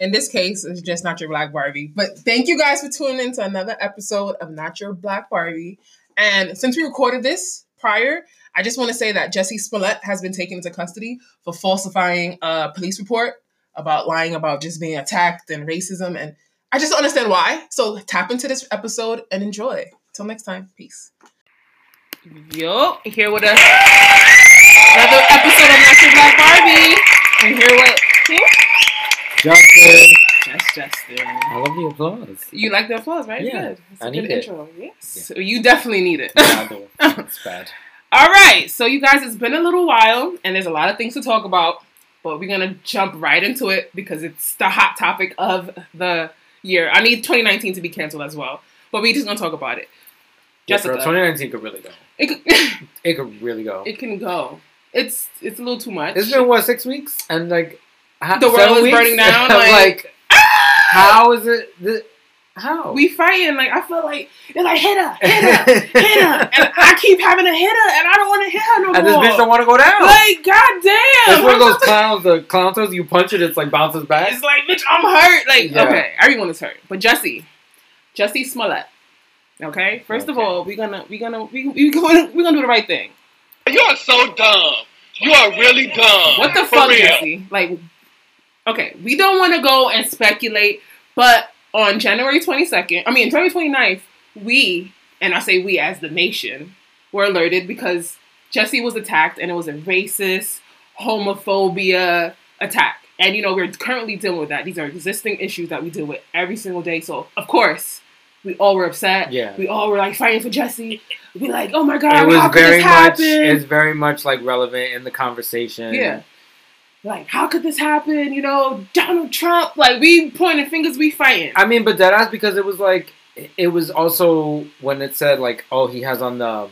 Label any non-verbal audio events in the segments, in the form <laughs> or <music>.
In this case, it's just not your black Barbie. But thank you guys for tuning in to another episode of Not Your Black Barbie. And since we recorded this prior, I just want to say that Jesse Smollett has been taken into custody for falsifying a police report about lying about just being attacked and racism. And I just don't understand why. So tap into this episode and enjoy. Till next time, peace. Yo, here with a, another episode of Not Your Black Barbie. And here with? Justin. That's Justin. I love the applause. You like the applause, right? Yeah, Good. It's a I good need it. intro. Yes. So you definitely need it. Yeah, I do. <laughs> It's bad. All right, so you guys, it's been a little while, and there's a lot of things to talk about, but we're gonna jump right into it because it's the hot topic of the year. I need 2019 to be canceled as well, but we're just gonna talk about it. Yeah, girl, Jessica, 2019 could really go. it, could, It could really go. <laughs> it can go. It's it's a little too much. It's been what six weeks, and like ha- The world is weeks? burning down, I'm <laughs> like- like, how is it? The, how we fighting like I feel like they're like hit her, hit her, <laughs> hit her, and I keep having to hit her, and I don't want to hit her no and this bitch don't want to go down. like goddamn, it's one of <laughs> those clowns. The clown throws you punch it, it's like bounces back. It's like, bitch, I'm hurt. Like, Yeah. okay, everyone is hurt. But Jesse, Jesse Smollett. Okay, first of all, we're gonna we're gonna we we going to we're gonna do the right thing. You are so dumb. You are really dumb. What the For fuck, real. Jesse? Like, okay, we don't want to go and speculate, but on January 22nd, I mean January 29th, we and I say we as the nation were alerted because Jesse was attacked and it was a racist homophobia attack. And you know, we're currently dealing with that. These are existing issues that we deal with every single day. So of course, we all were upset. Yeah. We all were like fighting for Jesse. We like, oh my god, it how was could very this much. It's very much like relevant in the conversation. Yeah. Like, how could this happen? You know, Donald Trump. Like, we pointing fingers, we fighting. I mean, but that ass because it was like it was also when it said like, oh, he has on the um,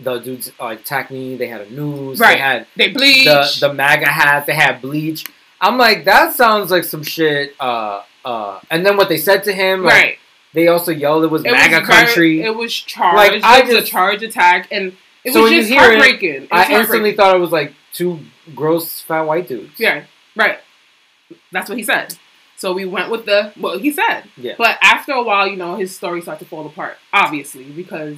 the dudes like attack me. They had a news. Right. They had they bleach. the the MAGA hat. They had bleach. I'm like, that sounds like some shit. Uh, uh, and then what they said to him, like, right. They also yelled it was It MAGA was very- country. it was charged. Like, I it was just- a charge attack, and it So was just hear it, heartbreaking. It was I instantly thought it was like two gross fat white dudes. Yeah, right. That's what he said. So we went with the what he said. Yeah. But after a while, you know, his story started to fall apart. Obviously, because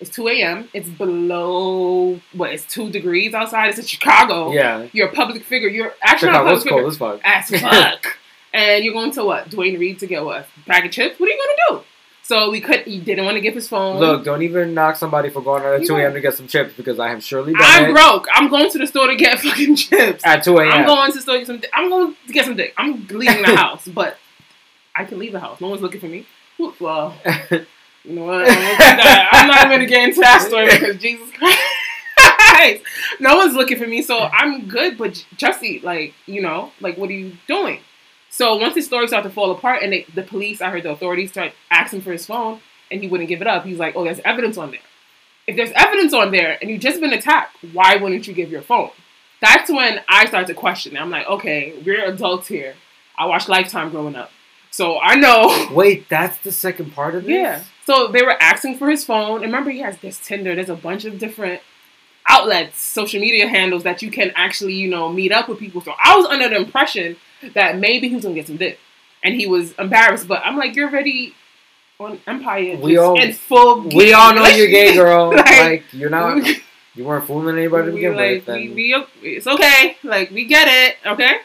it's two a.m. It's below what? It's two degrees outside. It's in Chicago. Yeah. You're a public figure. You're actually not a Chicago's public cold as fuck. as <laughs> fuck. and you're going to what? Duane Reade to get what? A bag of chips? What are you going to do? So we could. He didn't want to give his phone. Look, don't even knock somebody for going out at 2 a.m. to get some chips because I have surely done I'm it broke. I'm going to the store to get <laughs> fucking chips. at 2 a.m. I'm going to the store to get some. I'm going to get some dick. I'm leaving the <laughs> house, but I can leave the house. No one's looking for me. Well, <laughs> you know what? I'm, gonna that. I'm not going to get into that story because Jesus Christ, no one's looking for me, so I'm good. But Jesse, like, you know, like, what are you doing? So once his story started to fall apart, and they, the police, I heard the authorities start asking for his phone, and he wouldn't give it up. He's like, "Oh, there's evidence on there. If there's evidence on there, and you've just been attacked, why wouldn't you give your phone?" That's when I started to question. it. I'm like, "Okay, we're adults here. I watched Lifetime growing up, so I know." <laughs> Wait, that's the second part of this? Yeah. So they were asking for his phone. And remember, he has this Tinder. There's a bunch of different outlets, social media handles that you can actually, you know, meet up with people. So I was under the impression that maybe he was gonna get some dick, and he was embarrassed. But I'm like, you're ready on Empire. We all- in full. We all know you're gay, <laughs> girl. Like- like, you're not. <laughs> You weren't fooling anybody to begin like, with. we, we, it's okay. Like we get it. Okay.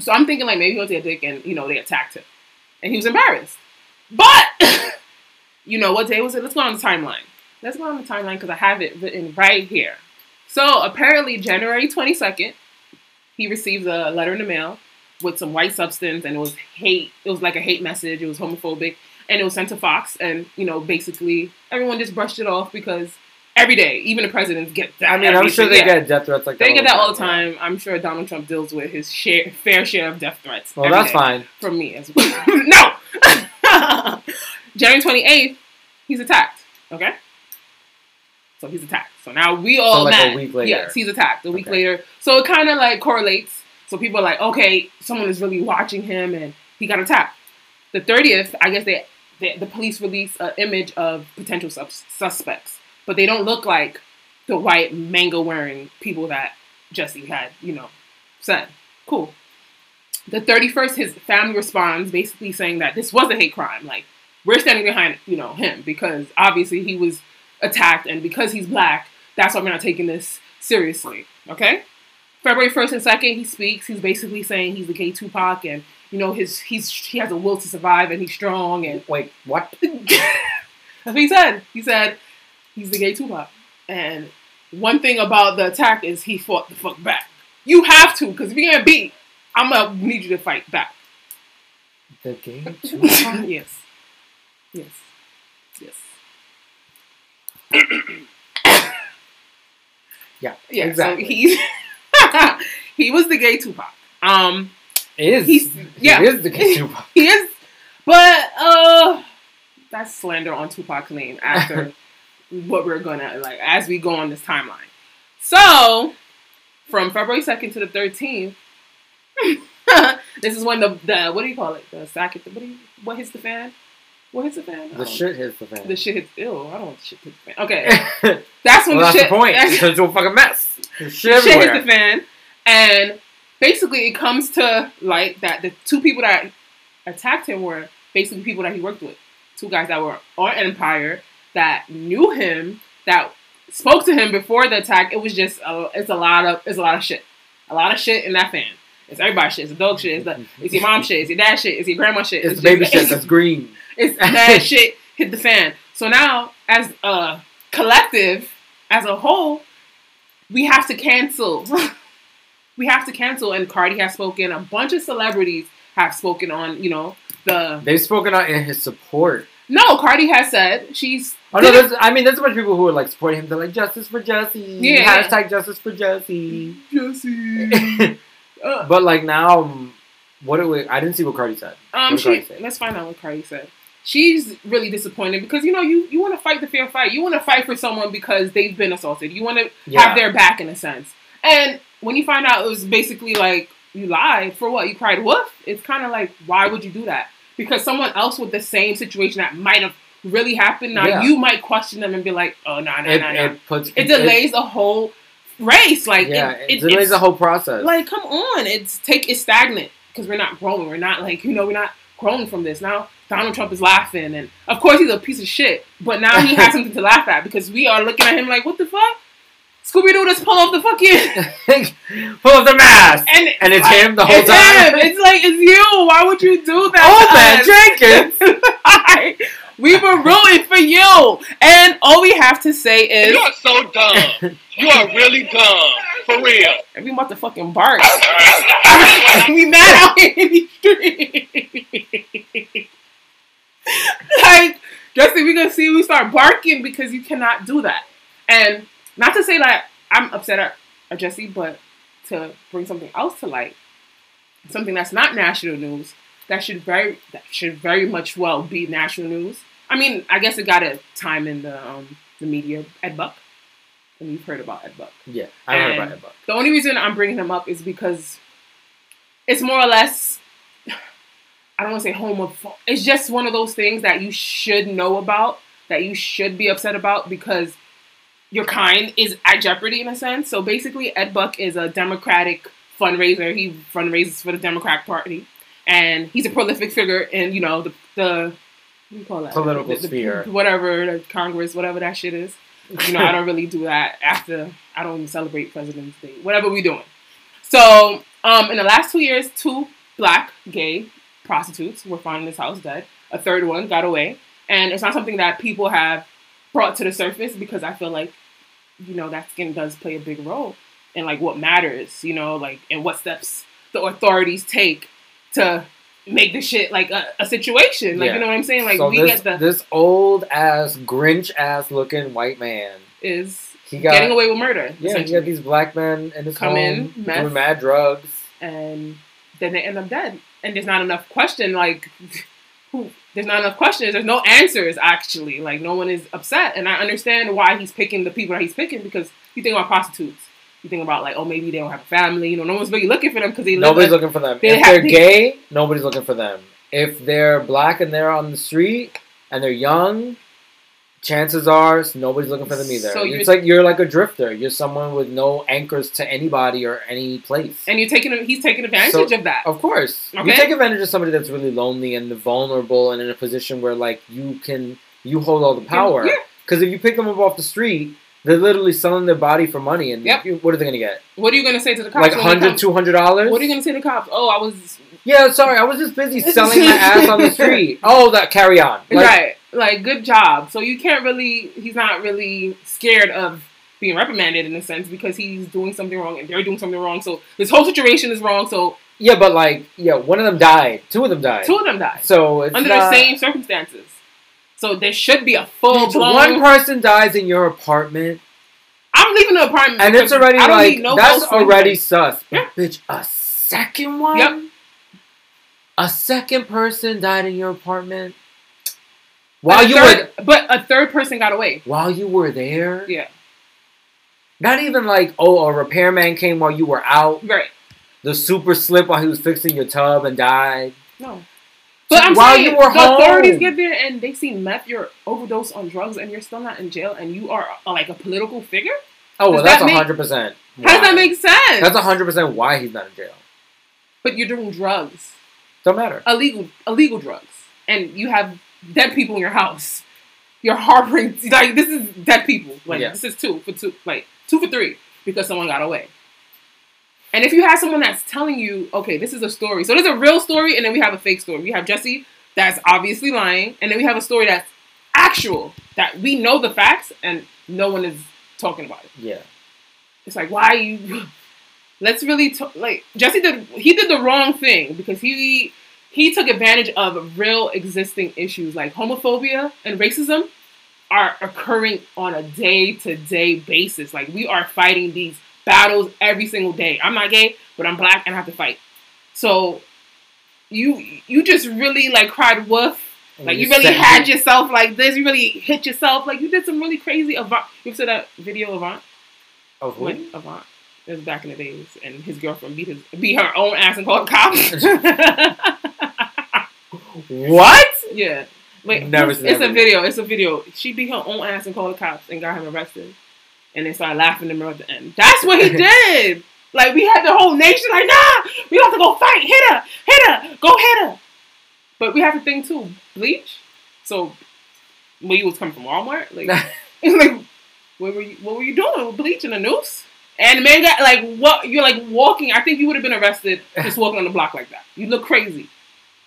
So I'm thinking like maybe he was a dick, and you know they attacked him, and he was embarrassed. But <coughs> you know what day was it? Let's go on the timeline. Let's go on the timeline because I have it written right here. So apparently January 22nd, he receives a letter in the mail with some white substance, and it was hate. It was like a hate message. It was homophobic, and it was sent to Fox, and you know basically everyone just brushed it off because every day, even the presidents get that. I mean, I'm sure they yeah. get death threats like that. They get that all the yeah. time. I'm sure Donald Trump deals with his share, fair share of death threats. Well, that's fine. from me as well. <laughs> no. <laughs> January 28th, he's attacked. Okay. So he's attacked. So now we all So, like, a week later. Yes, he's attacked a week Okay. later. So it kind of like correlates. So people are like, okay, someone is really watching him, and he got attacked. The 30th, I guess they, they the police release an image of potential sus- suspects, but they don't look like the white MAGA wearing people that Jesse had, you know, said. Cool. the 31st, his family responds basically saying that this was a hate crime. Like, we're standing behind, you know, him because obviously he was attacked and because he's black, that's why we're not taking this seriously. Okay? February 1st and 2nd, he speaks. He's basically saying he's the gay Tupac and, you know, his he's he has a will to survive and he's strong and Wait, what? <laughs> that's what he said. He said he's the gay Tupac. And one thing about the attack is he fought the fuck back. You have to, because if you're gonna beat, I'm gonna need you to fight back. The gay <laughs> Tupac? yes. Yes. Yes. <coughs> Yeah, Yeah. exactly. So he <laughs> <laughs> he was the gay Tupac. Um is He's- yeah. he is the gay <laughs> Tupac. he is but uh that's slander on Tupac's name after <laughs> what we're gonna like as we go on this timeline. So from February second to the thirteenth, this is when the, the what do you call it? The sack what do you, what hits the fan? What hits the fan? The Oh, shit hits the fan. The shit hits ew, I don't want the shit to hit the fan. Okay. That's when well, the that's shit the point. that's- It a fucking mess. Shit hits the fan, and basically it comes to light that the two people that attacked him were basically people that he worked with, two guys that were on Empire that knew him, that spoke to him before the attack. It was just a, it's a lot of it's a lot of shit, a lot of shit in that fan. It's everybody's shit. It's the dog shit. It's, the, it's your mom shit. It's your dad shit. It's your grandma shit. It's the baby just- shit that's green. it's <laughs> that shit hit the fan. So now, as a collective, as a whole, we have to cancel. <laughs> we have to cancel. And Cardi has spoken. A bunch of celebrities have spoken on, you know, the. They've spoken out in his support. No, Cardi has said she's. Oh no, there's, I mean, there's a bunch of people who are like supporting him. They're like, "Justice for Jesse." Yeah. Hashtag Justice for Jesse. Jesse. <laughs> But like now, what do we? I didn't see what Cardi said. um, Cardi she, say? let's find out what Cardi said. She's really disappointed because you know you you want to fight the fair fight. You want to fight for someone because they've been assaulted. You want to Yeah. have their back in a sense. And when you find out it was basically like you lied for what you cried wolf, it's kind of like why would you do that? Because someone else with the same situation that might have really happened, now Yeah. you might question them and be like, oh no no no no. it puts It delays the whole race. Like yeah, it, it, delays the whole process. like come on, it's take it's stagnant because we're not growing. We're not like you know we're not growing from this now. Donald Trump is laughing, and of course he's a piece of shit. But now he has <laughs> something to laugh at because we are looking at him like, what the fuck? Scooby Doo just pull off the fucking <laughs> Pull off the mask, and and it's like, him the whole it's time. Him. It's like it's you. Why would you do Oh that? man, to us? Jenkins. <laughs> we were rooting for you, and all we have to say is, You are so dumb. You are really dumb. For real. and we about to fucking bark. we mad out here in the street. <laughs> like, Justin, we gonna see we start barking because you cannot do that. And not to say that I'm upset at, at Jesse, but to bring something else to light, something that's not national news, that should very that should very much well be national news. I mean, I guess it got a time in the um, the media. Ed Buck, and you've heard about Ed Buck. Yeah, I heard about Ed Buck. The only reason I'm bringing him up is because it's more or less, I don't want to say homophobic. It's just one of those things that you should know about, that you should be upset about because your kind is at jeopardy in a sense. So basically, Ed Buck is a Democratic fundraiser. He fundraises for the Democratic Party, and he's a prolific figure in you know the the what do you call that Political The- the- sphere. whatever the Congress, whatever that shit is. You know, I don't really do that after I don't even celebrate President's Day. Whatever we doing. So, um, in the last two years, two black gay prostitutes were found in this house dead. A third one got away, and it's not something that people have brought to the surface because I feel like, you know, that skin does play a big role in like what matters. You know, like and what steps the authorities take to make the shit like a, a situation. Like Yeah. you know what I'm saying? Like so we this, get the this old ass Grinch ass looking white man. is He got getting away with murder. Yeah, he got these black men in his Come home in, meth. doing mad drugs. and then they end up dead. And there's not enough question, like, who? There's not enough questions. There's no answers actually. Like, no one is upset, and I understand why he's picking the people that he's picking because you think about prostitutes, you think about like, oh, maybe they don't have a family. You know, no one's really looking for them because they. Nobody's looking for them. they if they're they- gay, nobody's looking for them. If they're black and they're on the street and they're young, chances are nobody's looking for them either. So it's like you're like a drifter. You're someone with no anchors to anybody or any place. And you're taking he's taking advantage So- of that. Of course, you take advantage of somebody that's really lonely and vulnerable and in a position where like you can you hold all the power. Yeah. Because if you pick them up off the street, they're literally selling their body for money, and Yep. you- what are they gonna get? What are you gonna say to the cops? Like when they 100 200 dollars? What are you gonna say to the cops? Oh, I was Yeah, sorry, I was just busy <laughs> selling my ass on the street. <laughs> Oh, that carry on. Like, right. Like good job. So you can't really. He's not really scared of being reprimanded in a sense because he's doing something wrong and they're doing something wrong. So this whole situation is wrong. So Yeah, but like, yeah, one of them died. Two of them died. two of them died So it's under not, the same circumstances. So there should be a full blown. One person dies in your apartment, I'm leaving the apartment, and it's already like no that's already anything. sus. But Yeah. bitch, a second one. Yep. A second person died in your apartment while you third, were but a third person got away. while you were there. Yeah, Not even like oh, a repairman came while you were out. right. The super slip while he was fixing your tub and died. No. But I'm While saying you were the authorities get there and they see meth, you're overdose on drugs, and you're still not in jail, and you are uh, like a political figure. Oh well, that's hundred percent. How does that make sense? That's hundred percent why he's not in jail. but you're doing drugs, Don't matter. illegal, illegal drugs, and you have dead people in your house. You're harboring like this is dead people. Like Yeah. this is two for two, like two for three because someone got away. And if you have someone that's telling you, okay, this is a story, so there's a real story, and then we have a fake story. We have Jesse that's obviously lying, and then we have a story that's actual that we know the facts, and no one is talking about it. Yeah. It's like why you? <laughs> Let's really t- like Jesse did. He did the wrong thing because he he took advantage of real existing issues like homophobia and racism are occurring on a day to day basis. Like we are fighting these battles every single day. I'm not gay, but I'm black and I have to fight. So you you just really like cried. And Like you really said- had yourself like this. You really hit yourself. Like you did some really crazy Avant. You said that video Avant Of who? when Avant. It was back in the days, and his girlfriend beat his beat her own ass and called cops. <laughs> <laughs> What? yeah, wait, Never it's, it's a video. It's a video. She beat her own ass and called the cops and got him arrested, and they started laughing at him at the end. That's what he <laughs> did. Like we had the whole nation like, nah, we have to go fight. Hit her, hit her, go hit her. But we have to think too. Bleach. So when you was coming from Walmart, like, <laughs> like what were you what were you doing with bleach and a noose? And the man got like what you're like walking. I think you would have been arrested just walking on the block like that. You look crazy.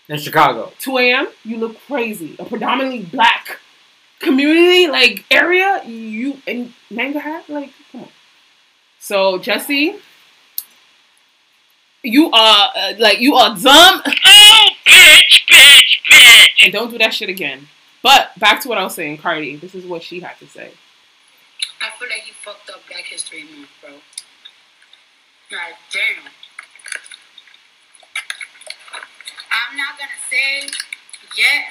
In Chicago. 2 a.m. You look crazy. A predominantly black community like area. You and MAGA hat like come on. So Jesse, you are uh, like you are dumb Oh, bitch, bitch, bitch. and don't do that shit again. But back to what I was saying, Cardi. This is what she had to say. I feel like you fucked up Black History Month, bro. God damn. I'm not gonna say yet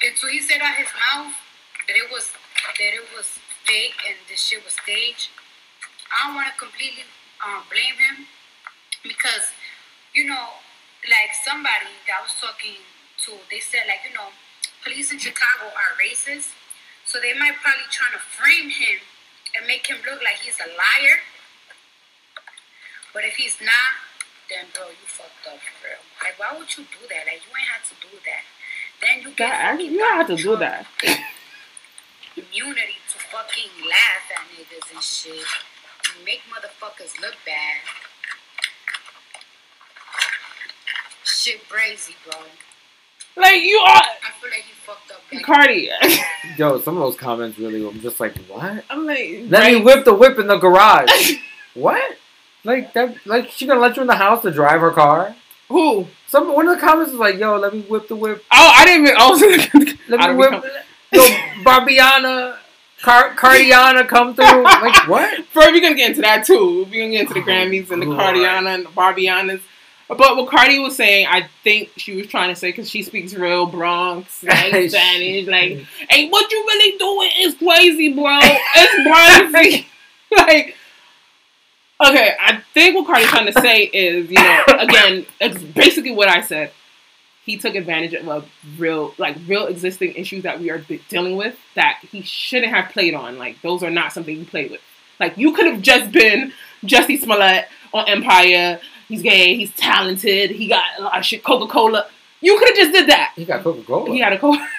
until he said out his mouth that it was that it was fake and this shit was staged. I don't want to completely um, blame him because you know, like somebody that I was talking to, they said like you know, police in Chicago are racist. So they might probably trying to frame him and make him look like he's a liar. But if he's not, then bro, you fucked up for real. Like why would you do that? Like you ain't have to do that. Then you get That, fucking you don't have to do that. Immunity to fucking laugh at niggas and shit. You make motherfuckers look bad. Shit crazy, bro. Like you are I feel like you fucked up. Like, Cardi. Yo, some of those comments really, I'm just like, what? I'm like, Let me whip the whip in the garage. <laughs> what? Like that? Like she gonna let you in the house to drive her car? Who? Some one of the comments was like, "Yo, let me whip the whip. Oh, I didn't even. Oh, Let I me whip. become- Yo, Barbiana, Car- Cardiana, come through. Like <laughs> what? First, we're gonna get into that too. We're gonna get into the Oh, Grammys and the God. Cardiana and the Barbianas. But what Cardi was saying, I think she was trying to say because she speaks real Bronx, <laughs> like Spanish, like, "Hey, what you really doing is crazy, bro. It's <laughs> crazy." like, okay, I think what Cardi's trying to say is, you know, <coughs> again, it's basically what I said. he took advantage of a real, like real existing issues that we are dealing with that he shouldn't have played on. Like those are not something you play with. Like you could have just been Jesse Smollett on Empire. He's gay. He's talented. He got a lot of shit. Coca Cola. You could have just did that. He got Coca Cola. He had a Coca. <laughs>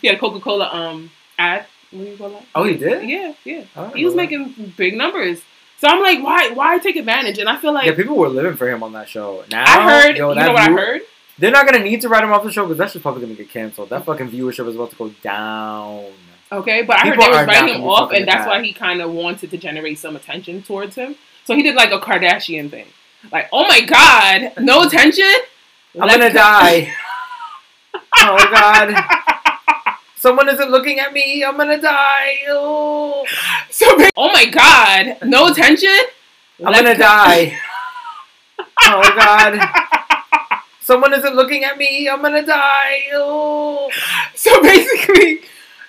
he had a Coca Cola um ad. What do you call that? Oh, he did? Yeah, yeah. He was making big numbers. So I'm like, why, why take advantage? And I feel like Yeah, people were living for him on that show. Now, I heard. yo, you know what I heard? They're not gonna need to write him off the show because that's just probably gonna get canceled. That fucking viewership is about to go down. Okay, but I heard they not writing him off, and that's why he kind of wanted to generate some attention towards him. So he did like a Kardashian thing, like, oh my god, no attention. I'm Let's gonna die. <laughs> oh god. <laughs> Someone isn't looking at me. I'm gonna die. Oh, So, oh my god, no attention. I'm Let's gonna die. <laughs> Oh god. Someone isn't looking at me. I'm gonna die. Oh. So basically,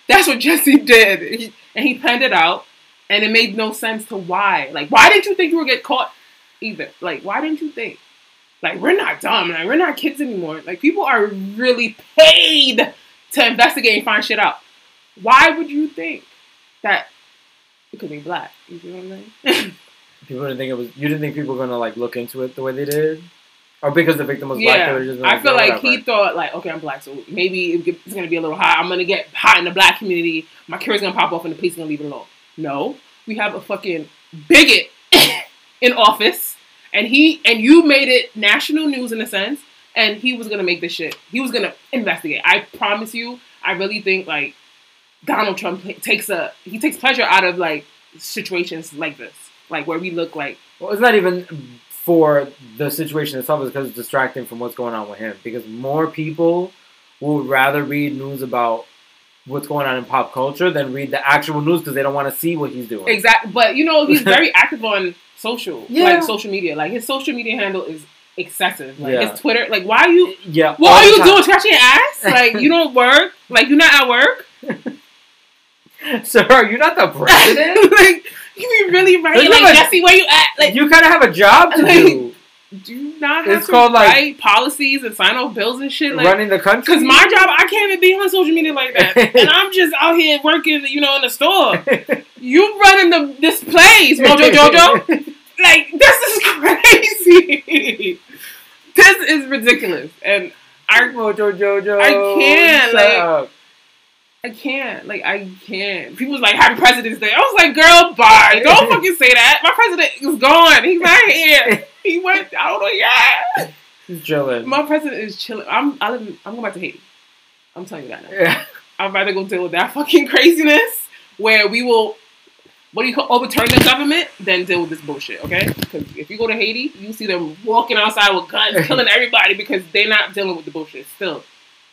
that's what Jesse did, He- and he planned it out, and it made no sense to why. Like, why didn't you think you would get caught? Either, like, why didn't you think? Like, we're not dumb. Like, we're not kids anymore. Like, people are really paid to investigate and find shit out. Why would you think that it could be black? You see what I'm saying? <laughs> People didn't think it was. You didn't think people were gonna like look into it the way they did, or because the victim was black. yeah, would've just been I feel like whatever. he thought like, okay, I'm black, so maybe it's gonna be a little hot. I'm gonna get hot in the black community. My career's gonna pop off, and the police gonna leave it alone. No, we have a fucking bigot <coughs> in office, and he and you made it national news in a sense, and he was gonna make this shit. He was gonna investigate. I promise you. I really think like Donald Trump takes a he takes pleasure out of like situations like this, like where we look like Well, it's not even for the situation itself. It's because it's distracting from what's going on with him. Because more people would rather read news about what's going on in pop culture than read the actual news because they don't want to see what he's doing. Exactly, but you know he's <laughs> very active on social, Yeah. like social media. Like his social media handle is excessive. Like Yeah. his Twitter, like why are you? Yeah. What are you time. doing? Scratching your ass? Like you don't work? <laughs> Like you're not at work? <laughs> Sir, are you not the president? <laughs> like you be really you like a- Jesse, where you at? Like you kind of have a job to Like, do. do you not have It's to called, like, policies and sign off bills and shit? Like running the country. Because my job, I can't even be on social media like that, and I'm just out here working, you know, in the store. You running the this place, Mojo Jojo. Like this is <laughs> crazy. this is ridiculous, and I Mojo Jojo. I can't, like- up. I can't like I can't. People was like Happy President's Day. I was like, girl, bye. <laughs> Don't fucking say that. My president is gone. He's not here. <laughs> He went. I don't know. Yeah. He's chilling. My president is chilling. I'm. I live. in- I'm going back to Haiti. I'm telling you that now. Yeah. I'd rather go deal with that fucking craziness where we will, what do you call, overturn the government then deal with this bullshit, okay? Because if you go to Haiti, you see them walking outside with guns, <laughs> killing everybody because they're not dealing with the bullshit. Still,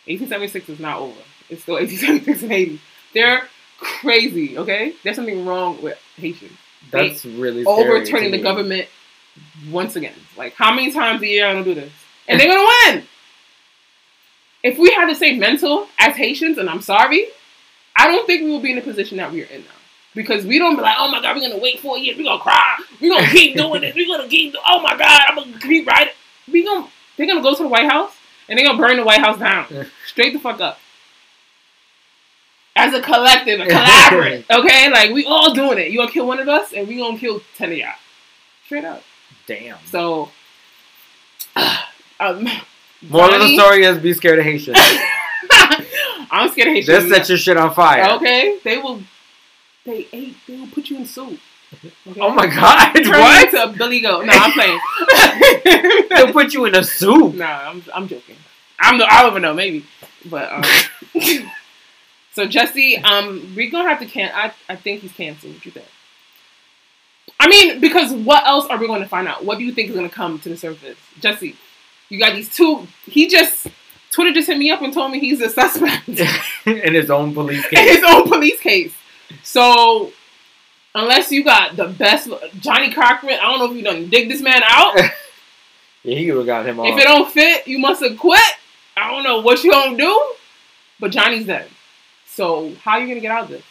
1876 is not over. It's still <laughs> 1876 in Haiti. They're crazy, okay? There's something wrong with Haitians. That's really scary Overturning the government once again. Like, how many times a year I'm gonna do this? And <laughs> they're gonna win! if we had the same mental as Haitians, and I'm sorry, I don't think we will be in the position that we're in now. Because we don't be like, oh my god, we're gonna wait four years, we're gonna cry, we're gonna keep <laughs> doing this, we're gonna keep, oh my god, I'm gonna keep writing. We gonna, they're gonna go to the White House and they're gonna burn the White House down, straight the fuck up. As a collective, a <laughs> collaborate, okay? Like we all doing it. You gonna kill one of us, and we gonna kill ten of y'all, straight up. Damn. So, <sighs> um, Moral of the story is be scared of Haitians. <laughs> I'm scared of Haitians. Just set your shit on fire. Okay, they will. They ate. They will put you in soup. Okay? Oh my god, Turn what? into a Billy Goat. No, I'm playing. <laughs> They'll put you in a soup. no, I'm. I'm joking. I'm. The, I don't even know. Maybe, but um. <laughs> so Jesse, um, we're gonna have to can. I. I think he's canceled. What do you think? I mean, because what else are we going to find out? What do you think is going to come to the surface, Jesse? You got these two. He just Twitter just hit me up and told me he's a suspect. <laughs> in his own police case. in his own police case. So unless you got the best Johnnie Cochran, I don't know if you done dig this man out. <laughs> Yeah, he would have got him off. if it don't fit, you must have quit. I don't know what you gonna do, but Johnny's dead. So how you gonna get out of this?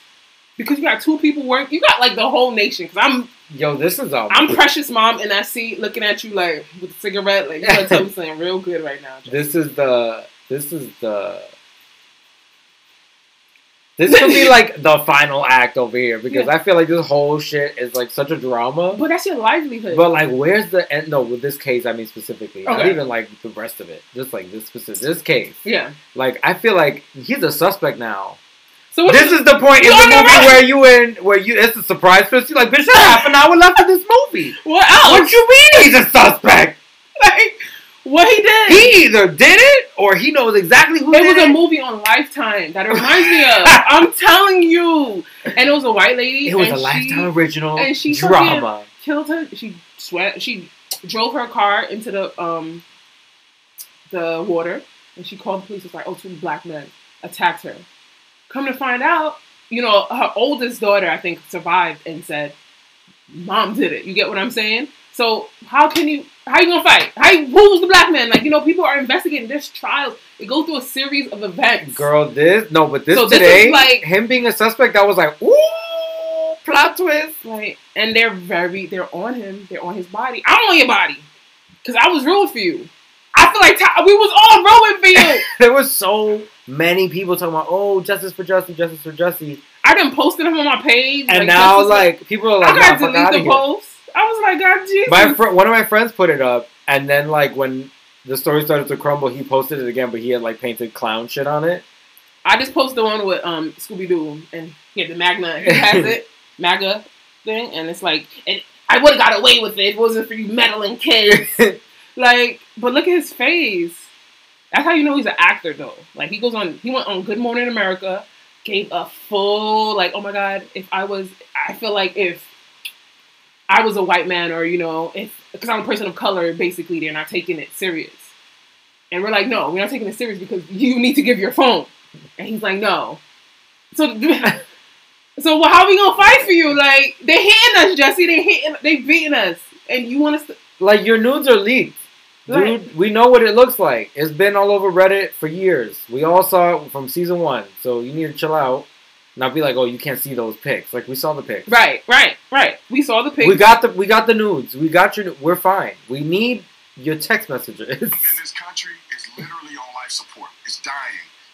because you got two people working. You got like the whole nation. Because I'm Yo, this is all. I'm precious mom and I see looking at you like with a cigarette. Like you gotta tell me something real good right now. This is the. This is the. This could be like the final act over here because I feel like this whole shit is like such a drama. But that's your livelihood. But like, where's the end? No, with this case, I mean specifically, not even like the rest of it. Just like this specific this case. yeah. Like, I feel like he's a suspect now. So This is the point in the the movie right. where you in where you it's a surprise twist. You're like, bitch, there's half an hour left of this movie. what else? What you mean he's a suspect? <laughs> like what he did? He either did it or he knows exactly who it was a it. movie on Lifetime that <laughs> reminds me of. I'm telling you. And it was a white lady. It was a she lifetime original and she drama. Killed her. She sweat. She drove her car into the um the water, and she called the police. Was like, oh, two black men attacked her. Come to find out, you know, her oldest daughter, I think, survived and said, "Mom did it." You get what I'm saying? So how can you? How you gonna fight? How you, who was the black man? Like you know, people are investigating. this trial. It goes through a series of events. Girl, this no, but this So this today, is like- him being a suspect, that was like, ooh, plot twist. Like, and they're very, they're on him. They're on his body. I'm on your body because I was rooting for you. I feel like Ty- we was all rooting for you. <laughs> There was so many people talking about, oh, justice for Jussie, justice for Jussie, I done posted him on my page, and like, now this is- like people are I like, got nah, to delete the post. I was like, God, Jesus. My fr- one of my friends put it up, and then like when the story started to crumble, he posted it again, but he had like painted clown shit on it. I just posted the one with um Scooby Doo and he had the MAGA. He has it, <laughs> MAGA thing, and it's like, and I would have got away with it. if It wasn't for you meddling kids. <laughs> like, but look at his face. That's how you know he's an actor, though. Like he goes on, he went on Good Morning America, gave a full like, oh my god, if I was, I feel like if I was a white man, or you know, because I'm a person of color, basically they're not taking it serious. And we're like, no, we're not taking it serious because you need to give your phone. And he's like, no. So, <laughs> so well, how we gonna fight for you? Like they're hitting us, Jesse. They're hitting, They're beating us, and you want us to? like your nudes are leaked. Dude, we know what it looks like. It's been all over Reddit for years. We all saw it from season one. So you need to chill out. Not be like, oh, you can't see those pics. Like we saw the pics. Right, right, right. We saw the picture. We got the we got the nudes. We got your. We're fine. We need your text messages. in this country is literally on life support. It's dying.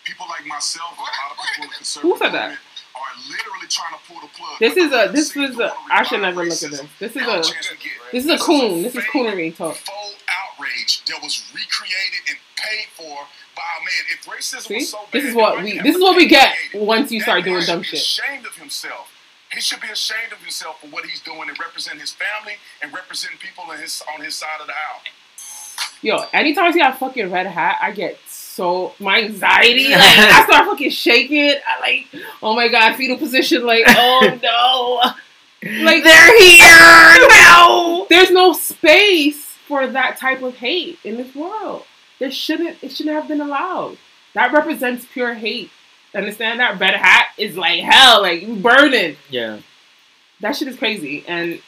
People like myself, a lot of people in the conservative Who said that? are literally trying to pull the plug. This is a. This vaccine is a. should never look at this. This is a. chance to get. This is a This coon. This is fake, coonery talk. Full outrage that was recreated and paid for by a man. If racism See, was so bad, this is what we. This is what we get created? once you start doing should dumb be shit. Ashamed of himself. He should be ashamed of himself for what he's doing and represent his family and represent people in his on his side of the aisle. Yo, anytime I see a fucking red hat, I get so my anxiety. <laughs> Like I start fucking shaking. I like, oh my god, fetal position. Like, oh <laughs> no, like They're here. <laughs> no. There's no space for that type of hate in this world. There shouldn't. It shouldn't have been allowed. That represents pure hate. Understand that red hat is like hell. Like you burning. Yeah. That shit is crazy. And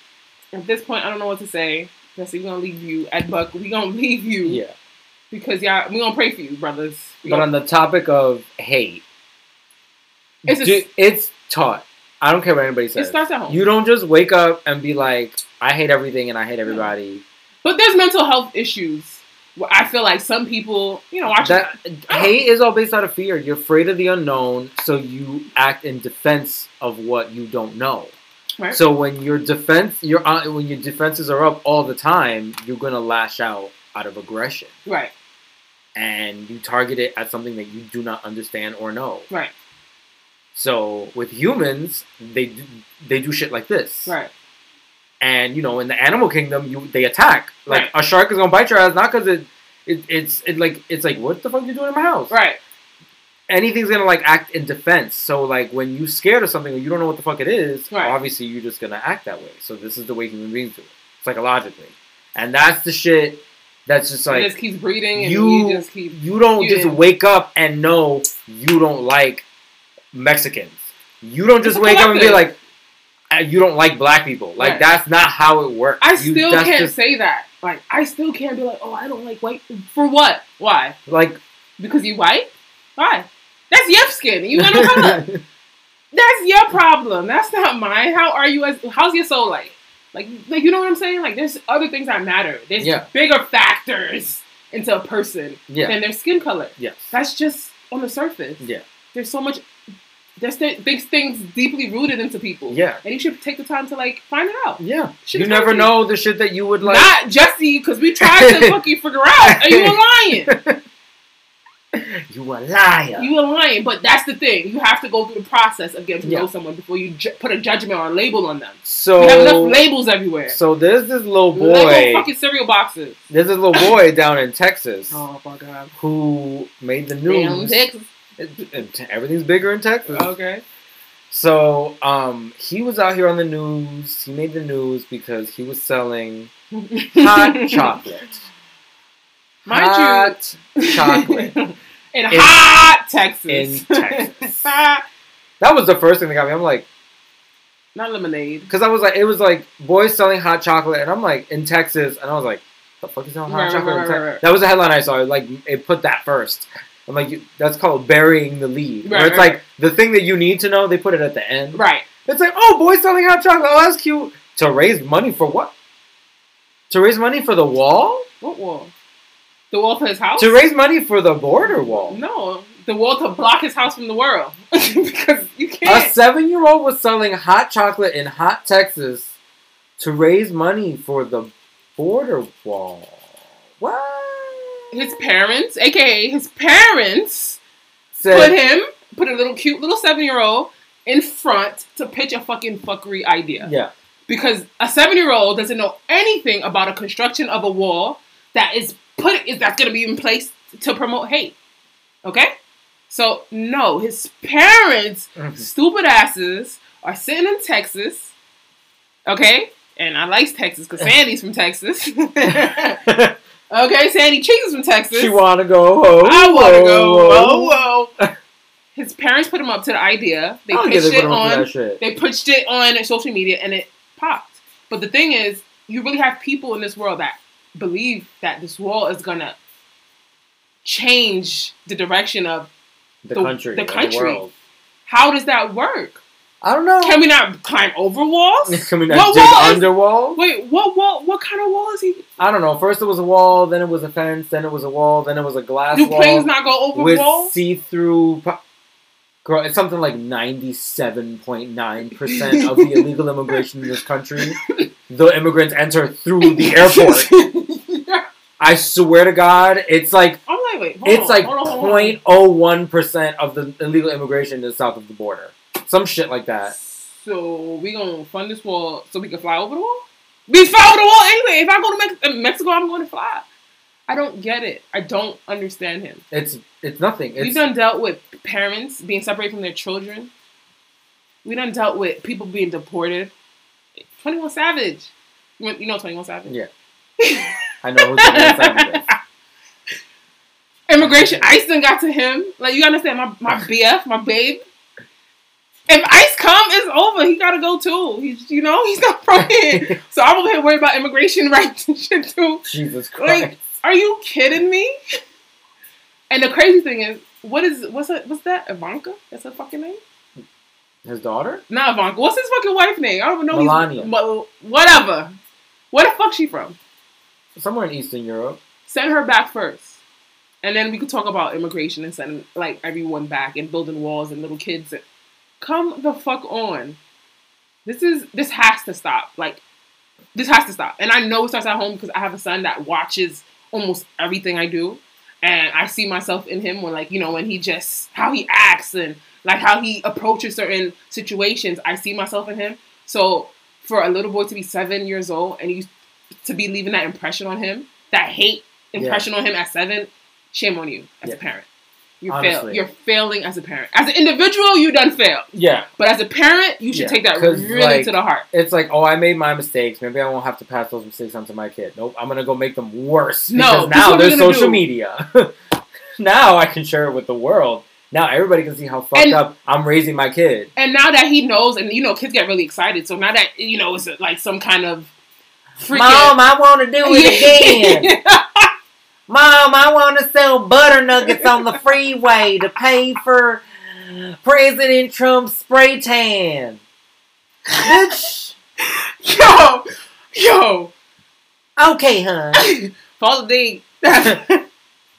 at this point, I don't know what to say. Jesse, we're gonna leave you at Buck. We gonna <laughs> leave you Yeah. because y'all we gonna pray for you, brothers. We But gonna- on the topic of hate, It's du- it's taught. I don't care what anybody says. it starts at home. You don't just wake up and be like, I hate everything and I hate everybody. but there's mental health issues. I feel like some people, you know, watch That hate is all based out of fear. You're afraid of the unknown, so you act in defense of what you don't know. Right. So when your defense, your uh, when your defenses are up all the time, you're gonna lash out out of aggression, right, and you target it at something that you do not understand or know. right, So with humans, they do, they do shit like this. right. And you know, in the animal kingdom, you they attack. Like Right. a shark is gonna bite your ass, not because it, it it's it like it's like what the fuck you doing in my house? Right. Anything's gonna like act in defense. So like when you scared of something or you don't know what the fuck it is, Right. obviously you're just gonna act that way. So this is the way human beings do it, psychologically, and that's the shit that's just it like just keeps breeding, and you you, just keep. you don't just wake up and know you don't like Mexicans. You don't just It's wake up and be like, "Uh, Uh, you don't like black people. Like Right. that's not how it works. I You- still can't just, say that. Like, I still can't be like, oh, I don't like white. For what? Why? like Because you white? Why? That's your skin. You got no color. That's your problem. That's not mine. How are you as how's your soul like? Like like you know what I'm saying? Like there's other things that matter. There's Yeah. bigger factors into a person Yeah. than their skin color. Yes. That's just on the surface. Yeah. There's so much there's th- things things deeply rooted into people. Yeah. And you should take the time to like find it out. Yeah. Shit You never know the shit that you would like. Not Jesse, because we tried to fucking figure out. Are you a <laughs> lion? <laughs> you a liar. You a lion, but that's the thing. You have to go through the process of getting to Yeah. know someone before you ju- put a judgment or a label on them. so you have enough labels everywhere. So there's this little Lego boy. fucking cereal boxes. There's this little boy <laughs> down in Texas Oh my god. who made the Damn, news. Texas. Everything's bigger in Texas. Okay. So um, he was out here on the news. He made the news because he was selling <laughs> hot chocolate. Mind you- hot chocolate <laughs> in, In- hot Texas. in Texas. <laughs> That was the first thing that got me. I'm like, Not lemonade. because I was like, it was like boys selling hot chocolate, and I'm like in Texas, and I was like, the fuck is selling hot Right, chocolate? in right, Tex-" right, right. That was the headline I saw. Like it put that first. I'm like, that's called burying the lead. Where Right, it's right, like the thing that you need to know, they put it at the end. Right. It's like, oh, boys selling hot chocolate. Oh, that's cute. To raise money for what? To raise money for the wall? What wall? The wall for his house? To raise money for the border wall. No. The wall to block his house from the world. <laughs> because you can't. A seven year old was selling hot chocolate in hot Texas to raise money for the border wall. What? His parents, aka his parents, Said, put him, put a little cute little seven year old in front to pitch a fucking fuckery idea. yeah. Because a seven year old doesn't know anything about a construction of a wall that is put is that's gonna be in place to promote hate. Okay? So no, his parents, Mhm. stupid asses, are sitting in Texas. Okay? And I like Texas because <laughs> Sandy's from Texas. <laughs> <laughs> okay, Sandy Cheeks is from Texas. she wanna go home. I want to go. whoa, Whoa. His parents put him up to the idea. They pitched they it put him up for on. They pitched it on social media, and it popped. But the thing is, you really have people in this world that believe that this wall is gonna change the direction of The, the- country. the country. world. how does that work? I don't know. Can we not climb over walls? <laughs> Can we What not dig wall is- under wall? Wait, what wall? What kind of wall is he? I don't know. First it was a wall, then it was a fence, then it was a wall, then it was a glass Do wall. planes not go over with walls? see-through. Po- Girl, it's something like ninety-seven point nine percent of the <laughs> illegal immigration in this country. The immigrants enter through the <laughs> airport. I swear to God, it's like I'm like, wait, hold it's on, like hold on, hold on. point oh one percent of the illegal immigration is south of the border. Some shit like that. So we gonna fund this wall so we can fly over the wall? We fly over the wall anyway. If I go to Mex- uh, Mexico, I'm going to fly. I don't get it. I don't understand him. It's it's nothing. We've done dealt with parents being separated from their children. We done dealt with people being deported. Twenty One Savage. You know Twenty One Savage. Yeah. I know who's the <laughs> Immigration. Ice done got to him. Like you understand, my my <sighs> BF, my babe. If Ice come, it's over. He gotta go too. He's you know he's not <laughs> from here. So I'm over here worried about immigration <laughs> rights and shit too. Jesus Christ. Like, are you kidding me? And the crazy thing is, what is what's that? What's that? Ivanka? That's her fucking name. His daughter? Not Ivanka. What's his fucking wife name? I don't even know. Melania. Mo- whatever. Where the fuck she from? Somewhere in Eastern Europe. Send her back first, and then we could talk about immigration and sending like everyone back and building walls and little kids. And, come the fuck on. This is this has to stop. Like this has to stop. And I know it starts at home because I have a son that watches almost everything I do. And I see myself in him when like, you know, when he just how he acts and like how he approaches certain situations. I see myself in him. So for a little boy to be seven years old and you to be leaving that impression on him, that hate impression on him at seven, shame on you as Yeah. a parent. You fail. You're failing as a parent. As an individual, you done failed. Yeah. But as a parent, you should Yeah, take that really like, to the heart. It's like, oh, I made my mistakes. Maybe I won't have to pass those mistakes on to my kid. Nope, I'm gonna go make them worse. No, because now there's social do. media. <laughs> now I can share it with the world. Now everybody can see how fucked And- up I'm raising my kid. And now that he knows, and you know, kids get really excited. So now that you know, it's like some kind of freaking. Mom, I want to do it <laughs> again. <laughs> Mom, I want to sell butter nuggets on the freeway to pay for President Trump's spray tan. Bitch. Yo, yo. Okay, hun. <coughs> Follow the <laughs>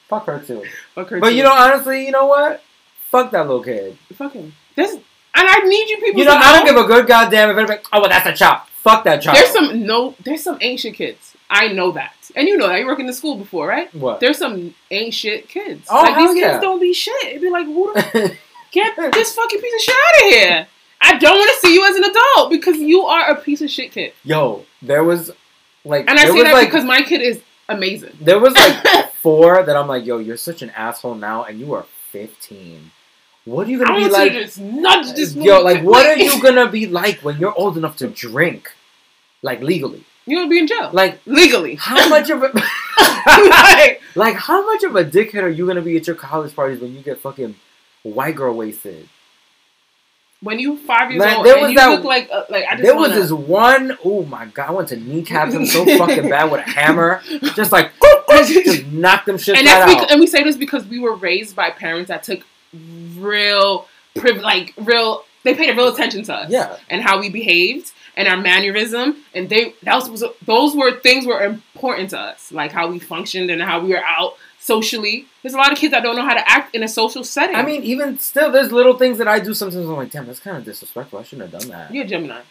Fuck her too. Fuck her But too. you know, honestly, you know what? Fuck that little kid. fuck him. This, and I need you people. You know, to I don't give a good goddamn if anybody. Oh, well, that's a chop. Fuck that chop. There's some no. There's some ancient kids. I know that, and you know that. You work in the school before, right? What? There's some ain't shit kids. Oh, like these hell kids yeah. don't be shit. It'd be like, who the <laughs> get this fucking piece of shit out of here. I don't want to see you as an adult because you are a piece of shit kid. Yo, there was like, And I say that like, because my kid is amazing. there was like <laughs> four that I'm like, yo, you're such an asshole now, and you are 15. What are you gonna be want like? just nudge this. Yo, like, what are you <laughs> gonna be like when you're old enough to drink, like legally? You gonna be in jail Like, legally? how <laughs> much of a like, <laughs> like how much of a dickhead are you gonna be at your college parties when you get fucking white girl wasted? when you five years Man, old there and was you that- look like uh, like I just There was wanna- this one, oh my god, I went to kneecap him so fucking bad with a hammer, <laughs> just like just knock them shit and right out. because, and we say this because we were raised by parents that took real priv- like real they paid a real attention to us Yeah. and how we behaved and our mannerism and they that was, was those were things were important to us like how we functioned and how we were out socially there's a lot of kids that don't know how to act in a social setting I mean, even still, there's little things that I do sometimes. I'm like, damn, that's kind of disrespectful. I shouldn't have done that. you're a Gemini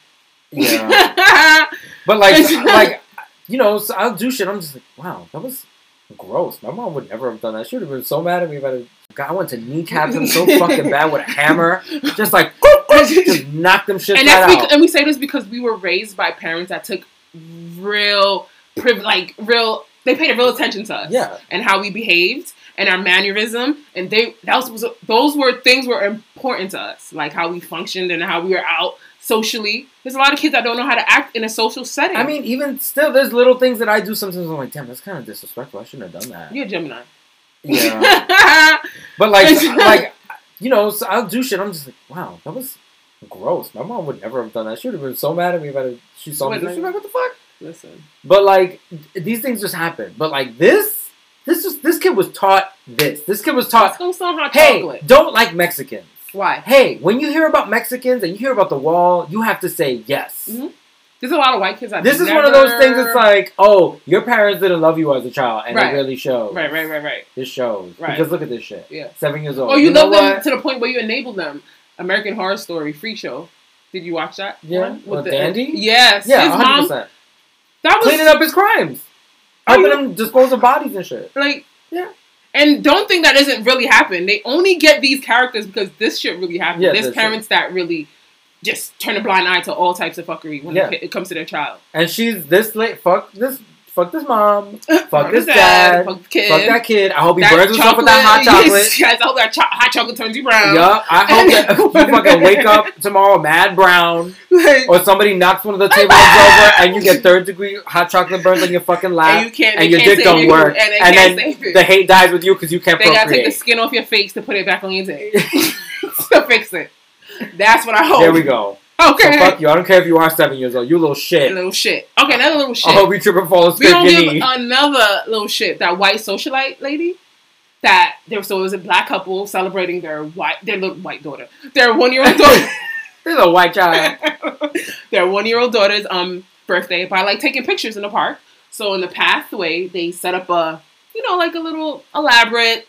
Yeah. <laughs> But like, like you know, so I'll do shit. I'm just like, wow, that was gross. My mom would never have done that. She would have been so mad at me if I. God, I went to kneecap him so fucking bad with a hammer, just like <laughs> <laughs> just knock them shit and right that's because, out. and we say this because we were raised by parents that took real priv- like real they paid real attention to us Yeah. and how we behaved and our mannerism and they that was, was those were things were important to us like how we functioned and how we were out socially there's a lot of kids that don't know how to act in a social setting I mean, even still, there's little things that I do sometimes. I'm like, damn, that's kind of disrespectful. I shouldn't have done that. you're a Gemini Yeah. <laughs> But like, like you know, so I'll do shit. I'm just like, wow, that was gross. My mom would never have done that. She would have been so mad at me if I, she saw me. Wait, do it. She'd like- like, what the fuck? listen But like, these things just happen. But like this, this is this kid was taught this. This kid was taught, go some hot hey, chocolate don't like Mexicans. why Hey, when you hear about Mexicans and you hear about the wall, you have to say yes. Mhm. There's a lot of white kids that This is never... one of those things. It's like, oh, your parents didn't love you as a child, and Right. it really shows. right right right right It shows Right. because look at this shit. Yeah. Seven years old. Oh, you, know love them to the point where you enable them. American Horror Story Freak Show. Did you watch that? Yeah, one? with Dandy? Yes. Yeah, his hundred mom. percent. That was Cleaning up his crimes, Oh, helping you- him dispose of bodies and shit. like Yeah. And don't think that doesn't really happen. They only get these characters because this shit really happened. Yeah, There's parents that really just turn a blind eye to all types of fuckery when Yeah. it, it comes to their child. And she's this late. Fuck this. Fuck this mom. <laughs> Fuck this his dad. Fuck kid. Fuck that kid. I hope he That burns himself with that hot chocolate. <laughs> Yes, I hope that cho- hot chocolate turns you brown. Yup. I <laughs> hope that you fucking wake up tomorrow mad brown, Like, or somebody knocks one of the tables over, and you get third degree hot chocolate burns on your fucking lap, and you can't. and your can't dick don't work, and, and then the hate dies with you because you can't They gotta take the skin off your face to put it back on your dick to fix it. That's what I hope. There we go. Okay. So fuck you. I don't care if you are seven years old. You little shit. Little shit. Okay, another little shit. I hope you trip and fall and we don't give knee. another little shit. That white socialite lady. That there so it was a black couple celebrating their white their little white daughter. Their one year old <laughs> daughter. There's a white child. their one year old daughter's um birthday by like taking pictures in the park. So in the pathway they set up a you know like a little elaborate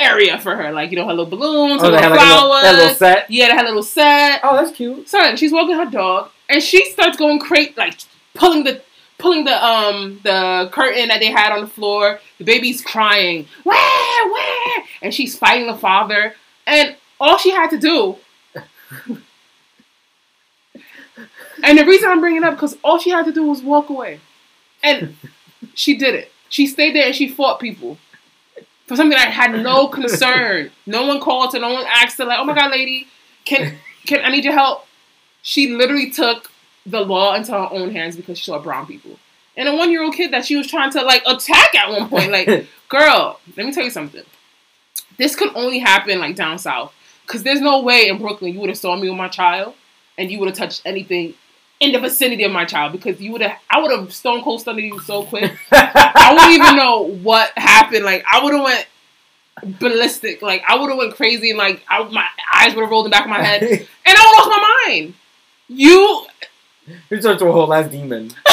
area for her, like you know her little balloons, her Oh, they little had like little, flowers. that little set. Yeah, they had a little set. Oh, that's cute. Son, she's walking her dog, and she starts going crazy, like pulling the pulling the um the curtain that they had on the floor. The baby's crying, where, where, and she's fighting the father. And all she had to do, <laughs> and the reason I'm bringing it up because all she had to do was walk away, and she did it. She stayed there and she fought people for something that had no concern. No one called her. No one asked her like, "Oh my god, lady, can can I need your help?" She literally took the law into her own hands because she saw brown people and a one year old kid that she was trying to like attack at one point. Like, <laughs> girl, let me tell you something. This could only happen like down south because there's no way in Brooklyn you would have saw me with my child and you would have touched anything in the vicinity of my child because you would have I would have stone cold stunned you so quick. <laughs> I wouldn't even know what happened. Like I would have went ballistic. Like I would have went crazy and like I, my eyes would have rolled in the back of my head, <laughs> and I would lost my mind. You You turned to a whole ass demon. <laughs>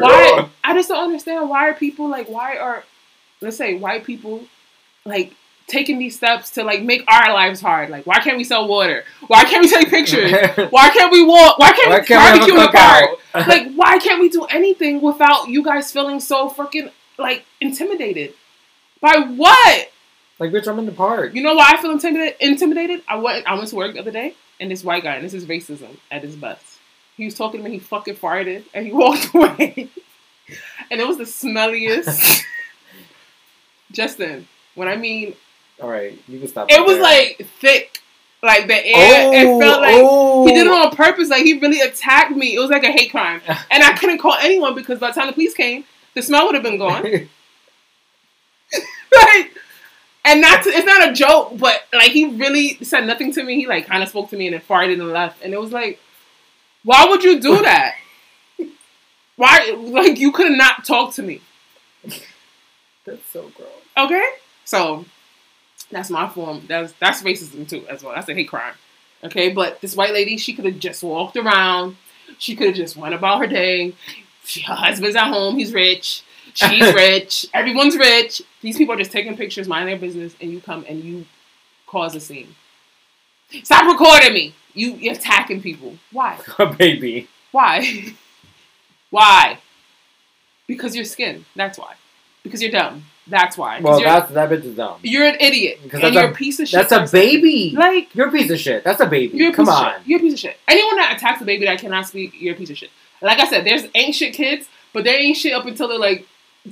why? I just don't understand why are people like why are let's say white people like taking these steps to like make our lives hard. Like why can't we sell water? Why can't we take pictures? <laughs> Why can't we walk? Why can't Why we can't barbecue in the a park? like why can't we do anything without you guys feeling so freaking like intimidated by what like, bitch, I'm in the park. you know why i feel intimidated intimidated i went i went to work the other day and this white guy and this is racism at his best he was talking to me he fucking farted and he <laughs> walked away and it was the smelliest <laughs> justin when i mean All right, you can stop. it right was there. like thick like the air oh, it felt like oh. he did it oh. on purpose. Like he really attacked me. It was like a hate crime, <laughs> and I couldn't call anyone because by the time the police came, the smell would have been gone. <laughs> like, and not to, it's not a joke, but like he really said nothing to me. He like kind of spoke to me and then farted and left, and it was like, why would you do <laughs> that? Why like you could have not talked to me? That's so gross. Okay, so that's my form. That's that's racism too as well. That's a hate crime. Okay, but this white lady, she could have just walked around. She could have just went about her day. She, her husband's at home. He's rich. She's <laughs> rich. Everyone's rich. These people are just taking pictures, minding their business, and you come and you cause a scene. Stop recording me. You you're attacking people. Why? <laughs> A baby. Why? <laughs> Why? Because your skin. That's why. Because you're dumb. That's why. Well, that's that bitch is dumb. you're an idiot. Because that's you're a- a piece of shit. That's a baby. Like You're a piece of shit. That's a baby. you're a piece Come of on. shit. You're a piece of shit. Anyone that attacks a baby that cannot speak, you're a piece of shit. Like I said, there's ancient kids, but they ain't shit up until they're like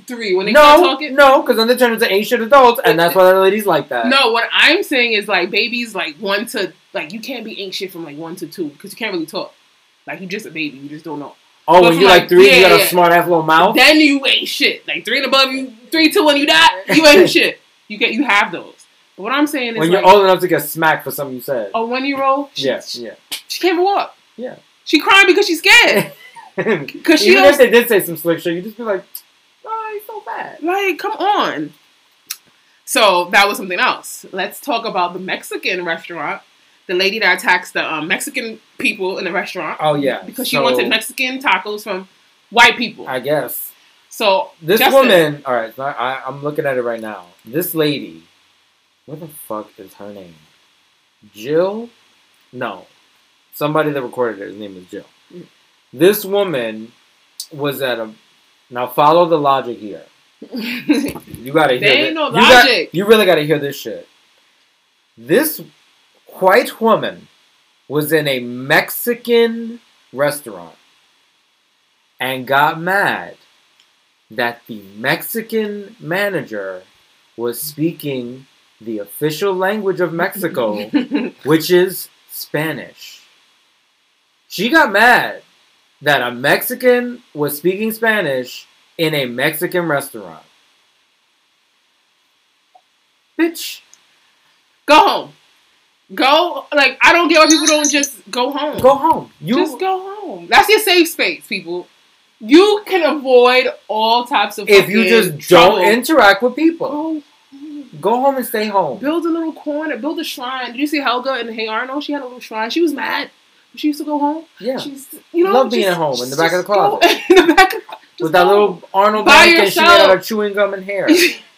three. When they start No, talking. no, because then they turn into ancient adults, and that's why the ladies like that. No, what I'm saying is like babies like one to like you can't be ancient from like one to two because you can't really talk. Like you're just a baby, you just don't know. Oh, But when you're like like- three, yeah, you got a smart ass little mouth. Then you ain't shit. Like three and above you, three, two, and you die, <laughs> you ain't shit. You get you have those. But what I'm saying is when you're old enough to get smacked for something you said. a one year old, she, yeah, yeah. she can't walk. Yeah. She crying because she's scared. <laughs> Because she Even if they did say some slick shit, you just be like, "Oh, he's so bad." Like, come on. So that was something else. Let's talk about the Mexican restaurant. The lady that attacks the um, Mexican people in the restaurant Oh yeah, because she So, wanted Mexican tacos from white people. I guess so this Justin- woman. All right, I, I'm looking at it right now. This lady, what the fuck is her name? Jill? No, somebody that recorded it. His name is Jill. Mm. This woman was at a. Now follow the logic here. <laughs> You gotta hear There ain't thi- no you got- logic. you really gotta hear this shit. This white woman was in a Mexican restaurant and got mad that the Mexican manager was speaking the official language of Mexico, <laughs> which is Spanish. She got mad that a Mexican was speaking Spanish in a Mexican restaurant. Bitch, go home. Go like I don't get why people don't just go home. go home. You just go home. That's your safe space, people. You can avoid all types of if you just trouble. don't interact with people, Go home. go home and stay home. Build a little corner, build a shrine. Did you see Helga and Hey Arnold? She had a little shrine. She was mad. She used to go home. Yeah, She's you know Love being at home <laughs> in the back of the closet. in the back of with that little Arnold By mannequin she made yourself. chewing gum and hair. <laughs>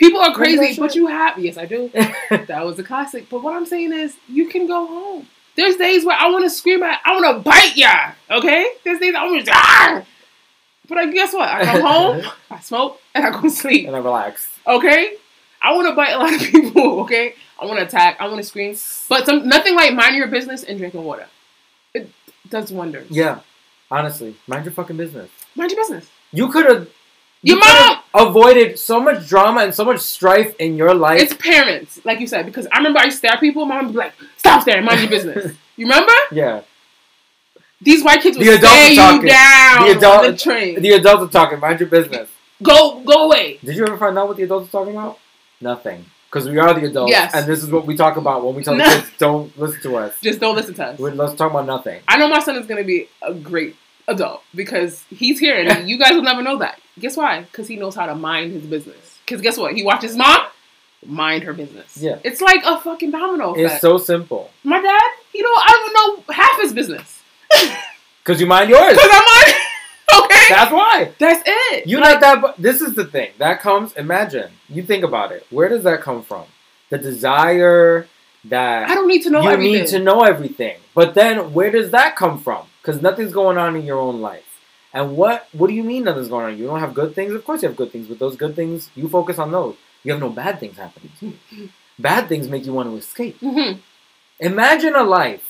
People are crazy, but you have yes, I do. <laughs> That was a classic. But what I'm saying is, you can go home. There's days where I want to scream at, I want to bite ya. Okay, there's days I want to, ah! but I, guess what? I come <laughs> home, I smoke, and I go to sleep. and I relax. Okay, I want to bite a lot of <laughs> people. Okay, I want to attack, I want to scream, but some nothing like mind your business and drinking water. It does wonders. Yeah, honestly, mind your fucking business. mind your business. You could have. Your mom. avoided so much drama and so much strife in your life. It's parents, like you said, because I remember I used to stare at people. My mom would be like, "Stop staring, mind your business." <laughs> You remember? yeah, These white kids would The stare you down The adult- on the train. the adults are talking. Mind your business. go, go away. Did you ever find out what the adults are talking about? Nothing, because we are the adults. Yes. and this is what we talk about when we tell the kids don't listen to us. Just don't listen to us. We- Let's talk about nothing. I know my son is gonna be a great adult because he's here, and <laughs> you guys will never know that. Guess why? Because he knows how to mind his business. Because guess what? He watches mom mind her business. Yeah. It's like a fucking domino effect. It's so simple. My dad, you know, I don't know half his business. <laughs> Because you mind yours. Because I'm like, <laughs> okay. That's why. That's it. You like, let that. bu- This is the thing that comes. Imagine you think about it. Where does that come from? The desire that I don't need to know you everything. need to know everything. But then where does that come from? Because nothing's going on in your own life. And what what do you mean nothing's going on? You don't have good things? Of course you have good things, but those good things you focus on those. You have no bad things happening. bad things make you want to escape. Mhm. Imagine a life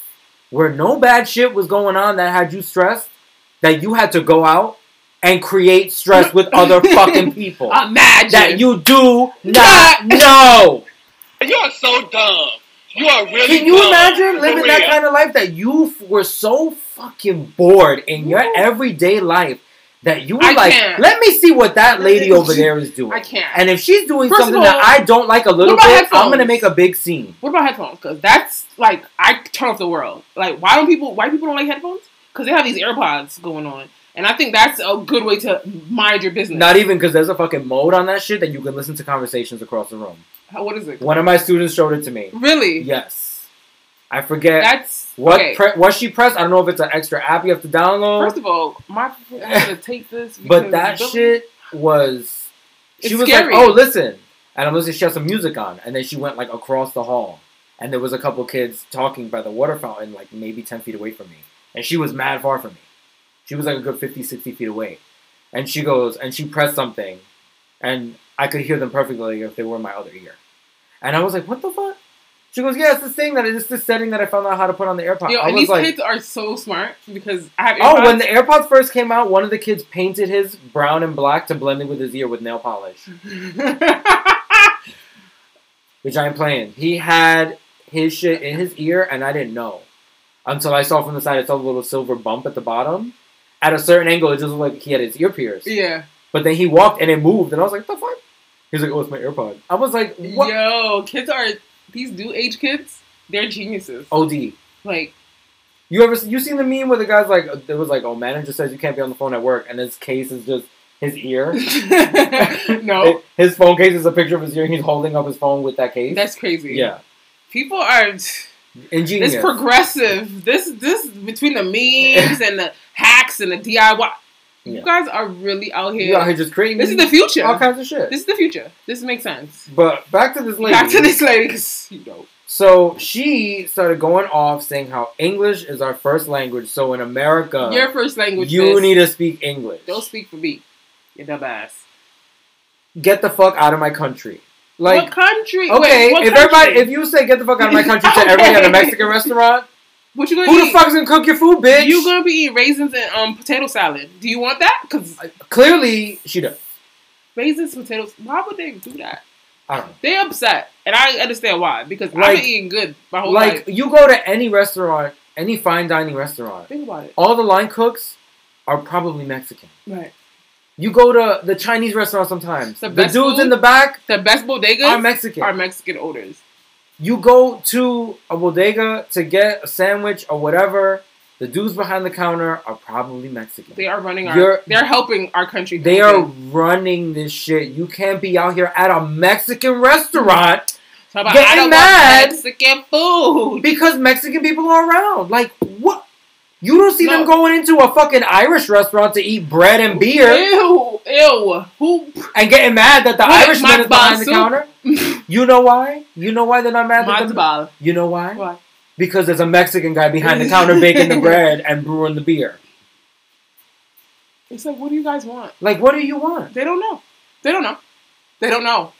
where no bad shit was going on that had you stressed, that you had to go out and create stress with other <laughs> fucking people Imagine. that you do <laughs> not know. You are so dumb. You are really Can you dumb. imagine living that kind of life that you f- were so fucking bored in your Woo. everyday life that you were I like, can't. let me see what that lady over there is doing. I can't. And if she's doing First something all, that I don't like a little bit, I'm gonna make a big scene. What about headphones? Because that's like I turn off the world. Like, why don't people? Why people don't like headphones? Because they have these AirPods going on, and I think that's a good way to mind your business. Not even because there's a fucking mode on that shit that you can listen to conversations across the room. How- what is it? One of my students showed it to me. Really? Yes, I forget That's what okay. pre- what she pressed. I don't know if it's an extra app you have to download. First of all, my I'm gonna take this. But that shit was. She It's was scary. like, "Oh, listen," and I'm listening. She had some music on, and then she went like across the hall, and there was a couple kids talking by the water fountain, like maybe ten feet away from me, and she was mad far from me. She was like a good 50, 60 feet away, and she goes and she pressed something, and I could hear them perfectly if they were in my other ear, and I was like, "What the fuck?" She goes, "Yeah, it's this thing that it's this setting that I found out how to put on the AirPod." Yo, I and was these like, kids are so smart because I have. Oh, when the AirPods first came out, one of the kids painted his brown and black to blend it with his ear with nail polish, <laughs> which I'm playing. He had his shit in his ear, and I didn't know until I saw from the side. I saw the little silver bump at the bottom. At a certain angle, it just looked like he had his ear pierced. yeah. But then he walked and it moved, and I was like, what "The fuck?" He's like, "Oh, it's my AirPod." I was like, "What?" Yo, kids are these new age kids. They're geniuses. Od. Like, You ever you seen the meme where the guy's like, "There was like, oh, manager says you can't be on the phone at work," and his case is just his ear. <laughs> no, His phone case is a picture of his ear. and He's holding up his phone with that case. that's crazy. yeah, people are. ingenious. It's progressive. This this between the memes and the hacks and the DIY. You guys are really out here. You out here just creating This is the future. all kinds of shit. This is the future. This makes sense. but back to this lady. Back to this lady, <laughs> because you know. So she started going off saying how English is our first language. So in America, Your first language. you is- need to speak English. Don't speak for me. You dumb ass. Get the fuck out of my country. Like, what country? okay, Wait, what if country? everybody, if you say get the fuck out of my country to everybody at a Mexican restaurant, what you gonna who eat? the fuck's gonna cook your food, bitch? You gonna be eating raisins and um potato salad? Do you want that? Because Clearly, she does. raisins, potatoes. Why would they do that? I don't know. They upset, and I understand why. Because I've Like- been eating good my whole Like life. Like you go to any restaurant, any fine dining restaurant, Think about it. all the line cooks are probably Mexican. Right. You go to the Chinese restaurant sometimes. The The, dudes food? in the back The best bodegas are Mexican. are Mexican odors. You go to a bodega to get a sandwich or whatever. The dudes behind the counter are probably Mexican. They are running You're- our. They're helping our country. They are running this shit. You can't be out here at a Mexican restaurant So about, getting I don't mad. Mexican food. because Mexican people are around. Like what? You don't see them going into a fucking Irish restaurant to eat bread and beer Ew, ew. Who? and getting mad that the What, Irishman is behind the counter. <laughs> You know why? You know why they're not mad at? You know why? Why? Because there's a Mexican guy behind the counter baking the <laughs> bread and brewing the beer. It's like, what do you guys want? Like, what do you want? They don't know. They don't know. They don't know.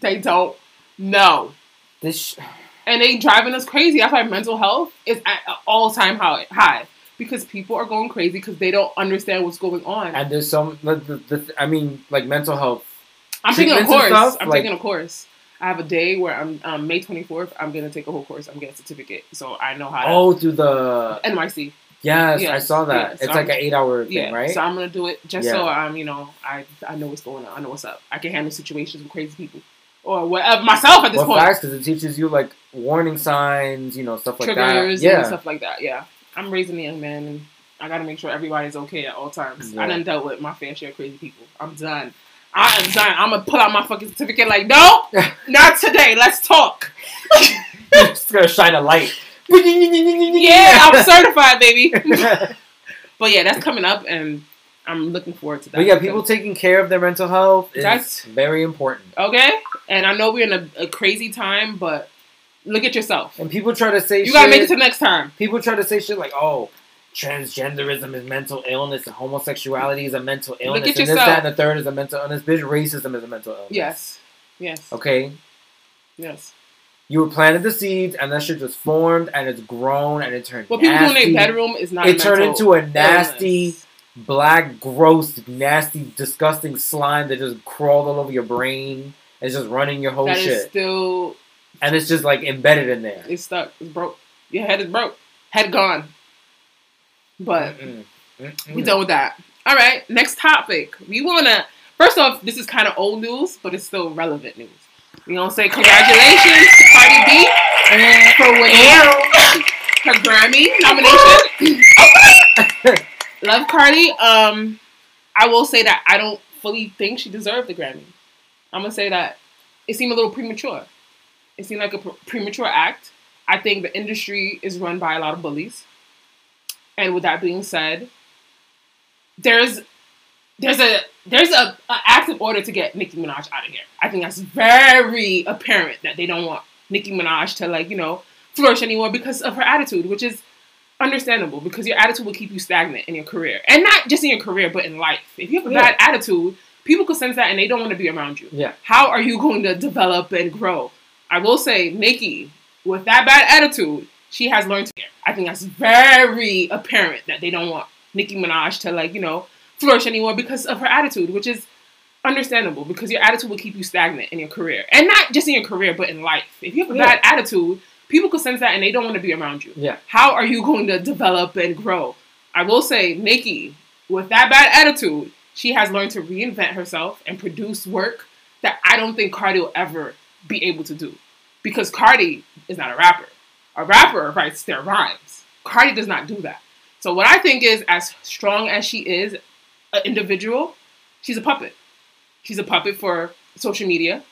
They don't know. This. Sh- And they driving us crazy. That's why mental health is at all time high. Because people are going crazy because they don't understand what's going on. and there's some. The, the, the, I mean, like mental health. I'm taking a course. stuff, I'm like- taking a course. I have a day where I'm um, May 24th. I'm gonna take a whole course. I'm getting a certificate, so I know how to Oh, through the. NYC. Yes, I saw that. yes. It's like an eight-hour thing, Yeah, right? so I'm gonna do it just so I'm, you know, I I know what's going on. I know what's up. I can handle situations with crazy people or whatever myself at this well, point. facts because it teaches you like warning signs, you know, stuff like Triggers that. Yeah, and stuff like that. Yeah, I'm raising a young man, and I gotta make sure everybody's okay at all times. I Yeah. done dealt with my fair share of crazy people. I'm done. I am done. I'm gonna pull out my fucking certificate. Like, no, <laughs> not today. Let's talk. <laughs> just gonna shine a light. Yeah, I'm certified, baby. <laughs> but yeah, that's coming up, and I'm looking forward to that. But yeah, people taking care of their mental health is That's- very important. okay, and I know we're in a, a crazy time, but look at yourself. And people try to say You gotta make it shit- to next time. people try to say shit like, "Oh, transgenderism is mental illness, and homosexuality is a mental illness, Look at and this, yourself. that, and the third is a mental illness." Bitch, racism is a mental illness. Yes, yes, Okay. yes. You were planted the seeds, and that shit just formed, and it's grown, and it turned. What people do in nasty. their bedroom is not. It a turned into a nasty, illness. black, gross, nasty, disgusting slime that just crawled all over your brain. It's just running your whole That is shit, still and it's just like embedded in there. it's stuck. It's broke. Your head is broke. Head gone. But Mm-mm. Mm-mm. we done with that. All right, next topic. We wanna first off, this is kind of old news, but it's still relevant news. We gonna say congratulations to Cardi B for winning her Grammy nomination. <laughs> <laughs> Love Cardi. Um, I will say that I don't fully think she deserved the Grammy. I'm gonna say that it seemed a little premature. It seemed like a pr- premature act. I think the industry is run by a lot of bullies. And with that being said, there's there's a there's a, a active order to get Nicki Minaj out of here. I think that's very apparent that they don't want Nicki Minaj to like you know flourish anymore because of her attitude, which is understandable because your attitude will keep you stagnant in your career, and not just in your career but in life. If you have a Yeah. bad attitude, people could sense that and they don't want to be around you. Yeah. How are you going to develop and grow? I will say, Nicki, with that bad attitude, she has learned to. I think that's very apparent that they don't want Nicki Minaj to like you know flourish anymore because of her attitude, which is understandable because your attitude will keep you stagnant in your career, and not just in your career but in life. If you have a Yeah. bad attitude, people could sense that and they don't want to be around you. Yeah. How are you going to develop and grow? I will say, Nicki, with that bad attitude, she has learned to reinvent herself and produce work that I don't think Cardi will ever be able to do. Because Cardi is not a rapper. A rapper writes their rhymes. Cardi does not do that. So what I think is, as strong as she is, an individual, she's a puppet. She's a puppet for social media.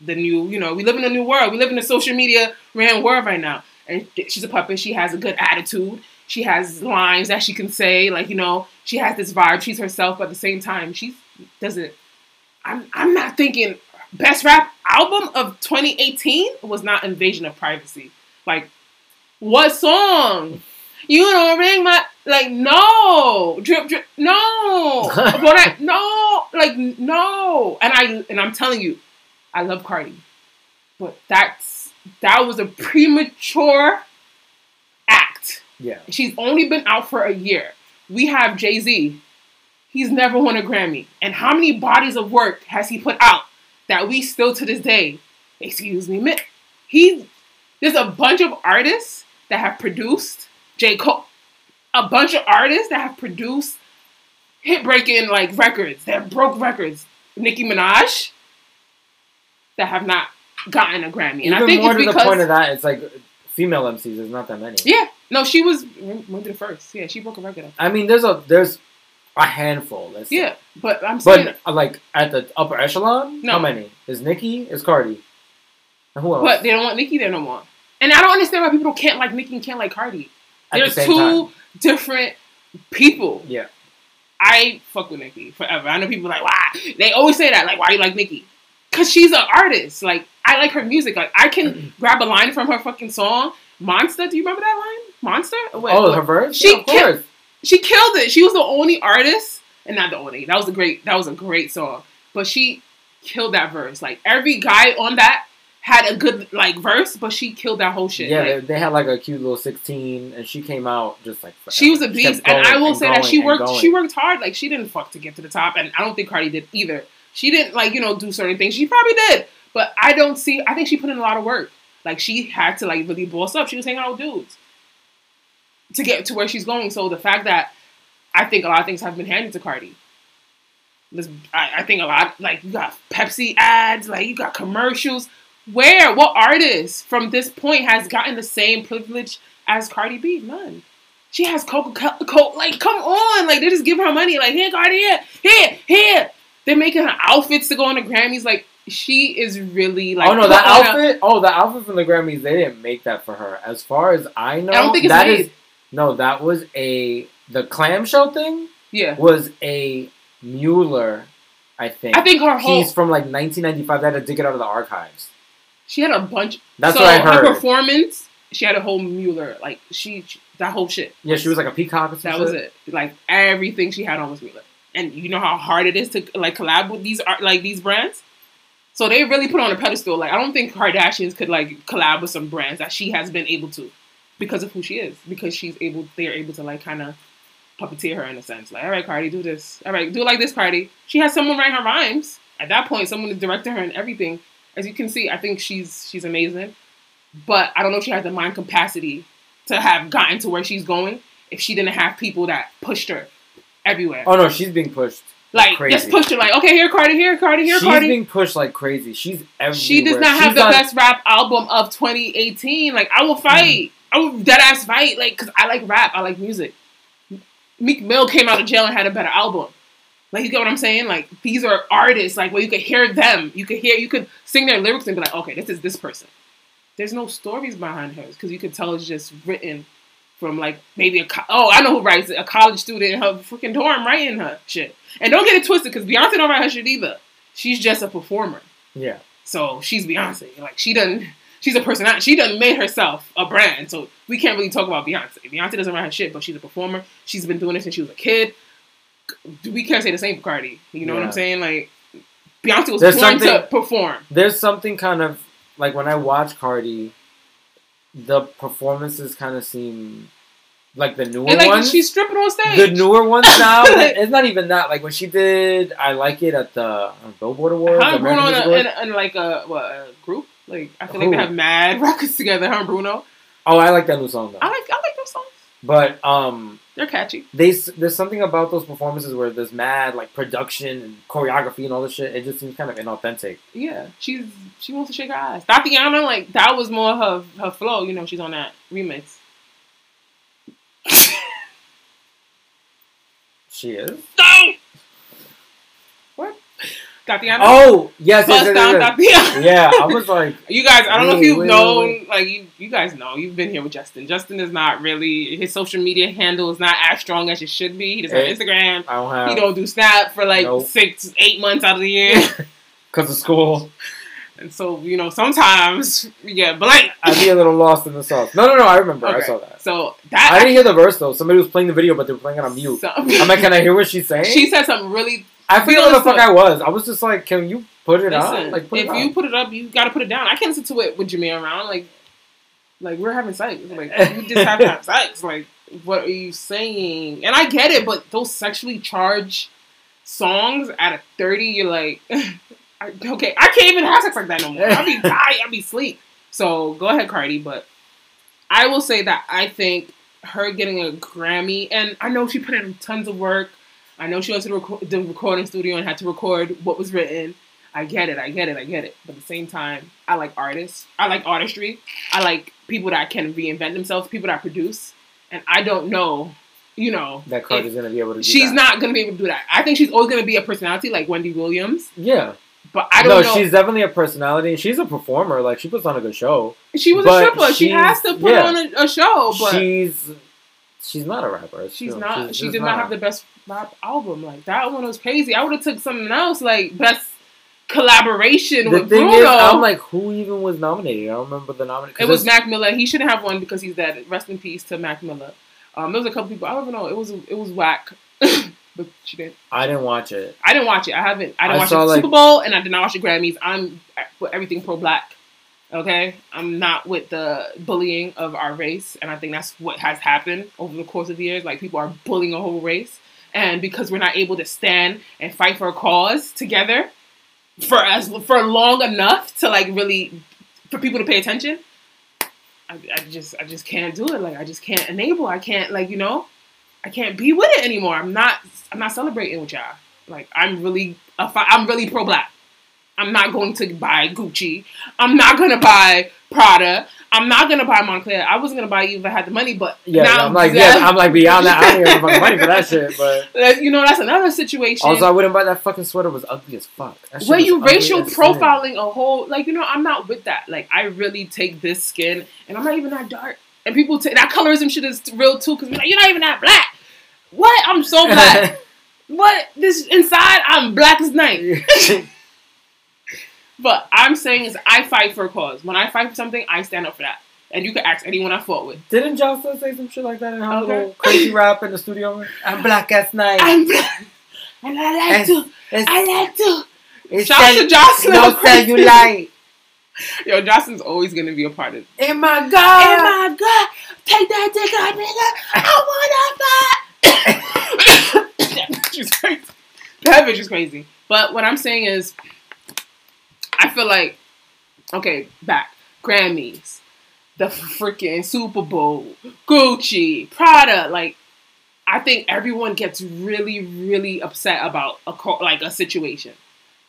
The new, you know, we live in a new world. We live in a social media ran world right now. And she's a puppet. She has a good attitude. She has lines that she can say, like, you know, she has this vibe. She's herself, but at the same time, she doesn't. I'm, I'm not thinking best rap album of 2018 was not Invasion of Privacy. Like, what song? You don't ring my like no. Drip drip no. <laughs> But I no. Like no. And I and I'm telling you I love Cardi. But that's that was a premature act. Yeah. she's only been out for a year. We have Jay-Z. He's never won a Grammy. And how many bodies of work has he put out that we still to this day excuse me he there's a bunch of artists that have produced J. Cole, a bunch of artists that have produced hit breaking like records that broke records. Nicki Minaj that have not gotten a Grammy, and Even I think more it's to the point of that, it's like female MCs. There's not that many. yeah, no, she was one of the first. Yeah, she broke a record. I mean, there's a there's a handful. Let's say. Yeah, but I'm saying But uh, like at the upper echelon, No. how many? Is Nicki? Is Cardi? And who else? but they don't want Nicki there no more. And I don't understand why people can't like Nicki and can't like Cardi. They're same two time. different people. Yeah. I fuck with Nicki forever. I know people like, why? They always say that, like, why you like Nicki? Cause she's an artist. Like, I like her music. Like, I can <clears throat> grab a line from her fucking song, Monster. Do you remember that line? Monster? Oh, what? her verse. She yeah, of course. She killed it. She was the only artist, and not the only. That was a great. That was a great song. But she killed that verse. Like every guy on that had a good like verse, but she killed that whole shit. Yeah, Like, they, they had like a cute little sixteen, and she came out just like forever. She was a beast, and I will say that she worked. going. She worked hard. Like she didn't fuck to get to the top, and I don't think Cardi did either. She didn't like you know do certain things. She probably did, but I don't see. I think she put in a lot of work. Like she had to like really boss up. She was hanging out with dudes to get to where she's going. So the fact that I think a lot of things have been handed to Cardi. I, I think a lot like you got Pepsi ads, like you got commercials. Where what artist from this point has gotten the same privilege as Cardi B? None. She has Coca Cola. Like, come on. Like, they just give her money. Like, here, Cardi, here, here, here. they're making her outfits to go on the Grammys. Like she is really like. oh no, that put on a- outfit! Oh, the outfit from the Grammys. They didn't make that for her. As far as I know, I don't think it's that made. is- no. That was a the clamshell thing yeah, was a Mugler, I think. I think her whole from like 1995. They had to dig it out of the archives. she had a bunch. That's so what I heard. Her performance, she had a whole Mugler. Like she, that whole shit. yeah, she was like a peacock. That was it. Like everything she had on was Mugler. And you know how hard it is to like collab with these art like these brands. So they really put on a pedestal. Like I don't think Kardashians could like collab with some brands that she has been able to because of who she is. Because she's able, they're able to like kind of puppeteer her in a sense. Like, all right, Cardi, do this. All right, do it like this, Cardi. She has someone write her rhymes. At that point, someone is directing her and everything. As you can see, I think she's she's amazing. But I don't know if she has the mind capacity to have gotten to where she's going if she didn't have people that pushed her everywhere. Oh no, she's being pushed. like crazy. just pushed her like, okay, here Cardi, here Cardi, here she's Cardi. She's being pushed like crazy. She's everywhere. she does not have She's the best rap album of 2018. Like I will mm-hmm. fight. I will dead ass fight. Like because I like rap. I like music. Meek Mill came out of jail and had a better album. Like you get what I'm saying? Like these are artists. Like where you could hear them. You could hear. You could sing their lyrics and be like, okay, this is this person. There's no stories behind hers because you could tell it's just written from like maybe a co- oh I know who writes it a college student in her freaking dorm writing her shit. And don't get it twisted because Beyonce don't write her shit either. She's just a performer. Yeah. So she's Beyonce. Like she doesn't. She's a personality. She doesn't made herself a brand. So we can't really talk about Beyonce. Beyonce doesn't write her shit, but she's a performer. She's been doing it since she was a kid. We can't say the same for Cardi. You know what I'm saying? Like Beyonce was There's born to perform. There's something kind of like when I watch Cardi, the performances kind of seem like the newer And like ones. she's stripping on stage. the newer ones <laughs> now. it's not even that. Like when she did, I like it at the uh, Billboard Awards. and American Bruno a, in, in like a what a group. Like I feel like Who? they have mad <laughs> records together. huh, Bruno. Oh, I like that new song though. I like I like those songs. But um, They're catchy. they there's something about those performances where there's mad like production and choreography and all this shit. It just seems kind of inauthentic. Yeah, she's she wants to shake her ass. Thotiana, like that was more her her flow. You know, she's on that remix. She is. No. Thotiana. Oh yes, yes, yes, yes, yes. <laughs> Thotiana. Yeah, I was like, <laughs> You guys, I don't know if you've wait, known, wait, like you, you guys know, you've been here with Justin. Justin is not really his social media handle is not as strong as it should be. He doesn't Hey. have Instagram. I don't have He don't do Snap for like Nope. six, eight months out of the year. <laughs> because of school. and so you know, sometimes we get blank. I'd be a little lost in the sauce. No, no, no. I remember. I saw that. So that I didn't hear the verse though. Somebody was playing the video, but they were playing it on mute. So- I'm like, can I hear what she's saying? she said something really I forget where the fuck I was. I was just like, can you put it Listen, on? Like, put if it you put it up, you got to put it down. I can't listen to it with Jameer around. Like, like we're having sex. Like <laughs> you just have to have sex. Like, what are you saying? And I get it, but those sexually charged songs at a thirty, you're like, <laughs> okay, I can't even have sex like that no more. I'll be <laughs> tired. I'll be sleep. So go ahead, Cardi. But I will say that I think her getting a Grammy, and I know she put in tons of work. I know she went to the, the recording studio and had to record what was written. I get it, I get it, I get it. But at the same time, I like artists. I like artistry. I like people that can reinvent themselves, people that produce. And I don't know, you know, that Cardi's gonna be able to. do she's that. not going to be able to do that. I think she's always going to be a personality like Wendy Williams. Yeah. But I don't know. No, she's definitely a personality. She's a performer. Like she puts on a good show. she was a stripper. She has to put yeah. on a, a show. But she's she's not a rapper. She's Still, not. she did not have the best rap album. Like that one was crazy. I would have took something else, like best collaboration The with Bruno. is, I'm like, who even was nominated? I don't remember the nomination. it was Mac Miller. He shouldn't have one because he's dead. Rest in peace to Mac Miller. Um, there was a couple people. I don't even know. It was it was whack, <coughs> but she did. I didn't watch it. I didn't watch it. I haven't. I didn't I watch the like- Super Bowl, and I did not watch the Grammys. I'm for everything pro black. Okay, I'm not with the bullying of our race, and I think that's what has happened over the course of the years. Like people are bullying a whole race, and because we're not able to stand and fight for a cause together for as for long enough to like really for people to pay attention, I, I just I just can't do it. Like I just can't enable. I can't like you know, I can't be with it anymore. I'm not I'm not celebrating with y'all. Like I'm really I'm really pro black. I'm not going to buy Gucci. I'm not gonna buy Prada. I'm not gonna buy Moncler. I wasn't gonna buy you if I had the money, but Yeah, now I'm like, yeah, I'm like beyond that. I don't even have money for that shit. But <laughs> you know, that's another situation. also, I wouldn't buy that fucking sweater. It was ugly as fuck. Where you racial profiling a whole like you know i'm not with that like i really take this skin and i'm not even that dark and people take that colorism shit is real too because like, you're not even that black what i'm so black <laughs> what this inside i'm black as night <laughs> but i'm saying is i fight for a cause when i fight for something i stand up for that and you can ask anyone i fought with Didn't Jocelyn say some shit like that in her Okay. little crazy rap in the studio? I'm black as night. i'm black and i like It's- to It's, i like to it's shout out to jocelyn No cellulite. yo jocelyn's always gonna be a part of Oh my Oh god. my god, take that dick out, nigga. I wanna fuck. <coughs> <coughs> She's crazy. That bitch is crazy. But what I'm saying is, I feel like, okay, back. Grammys, the freaking Super Bowl, Gucci, Prada, like, I think everyone gets really, really upset about a like a situation,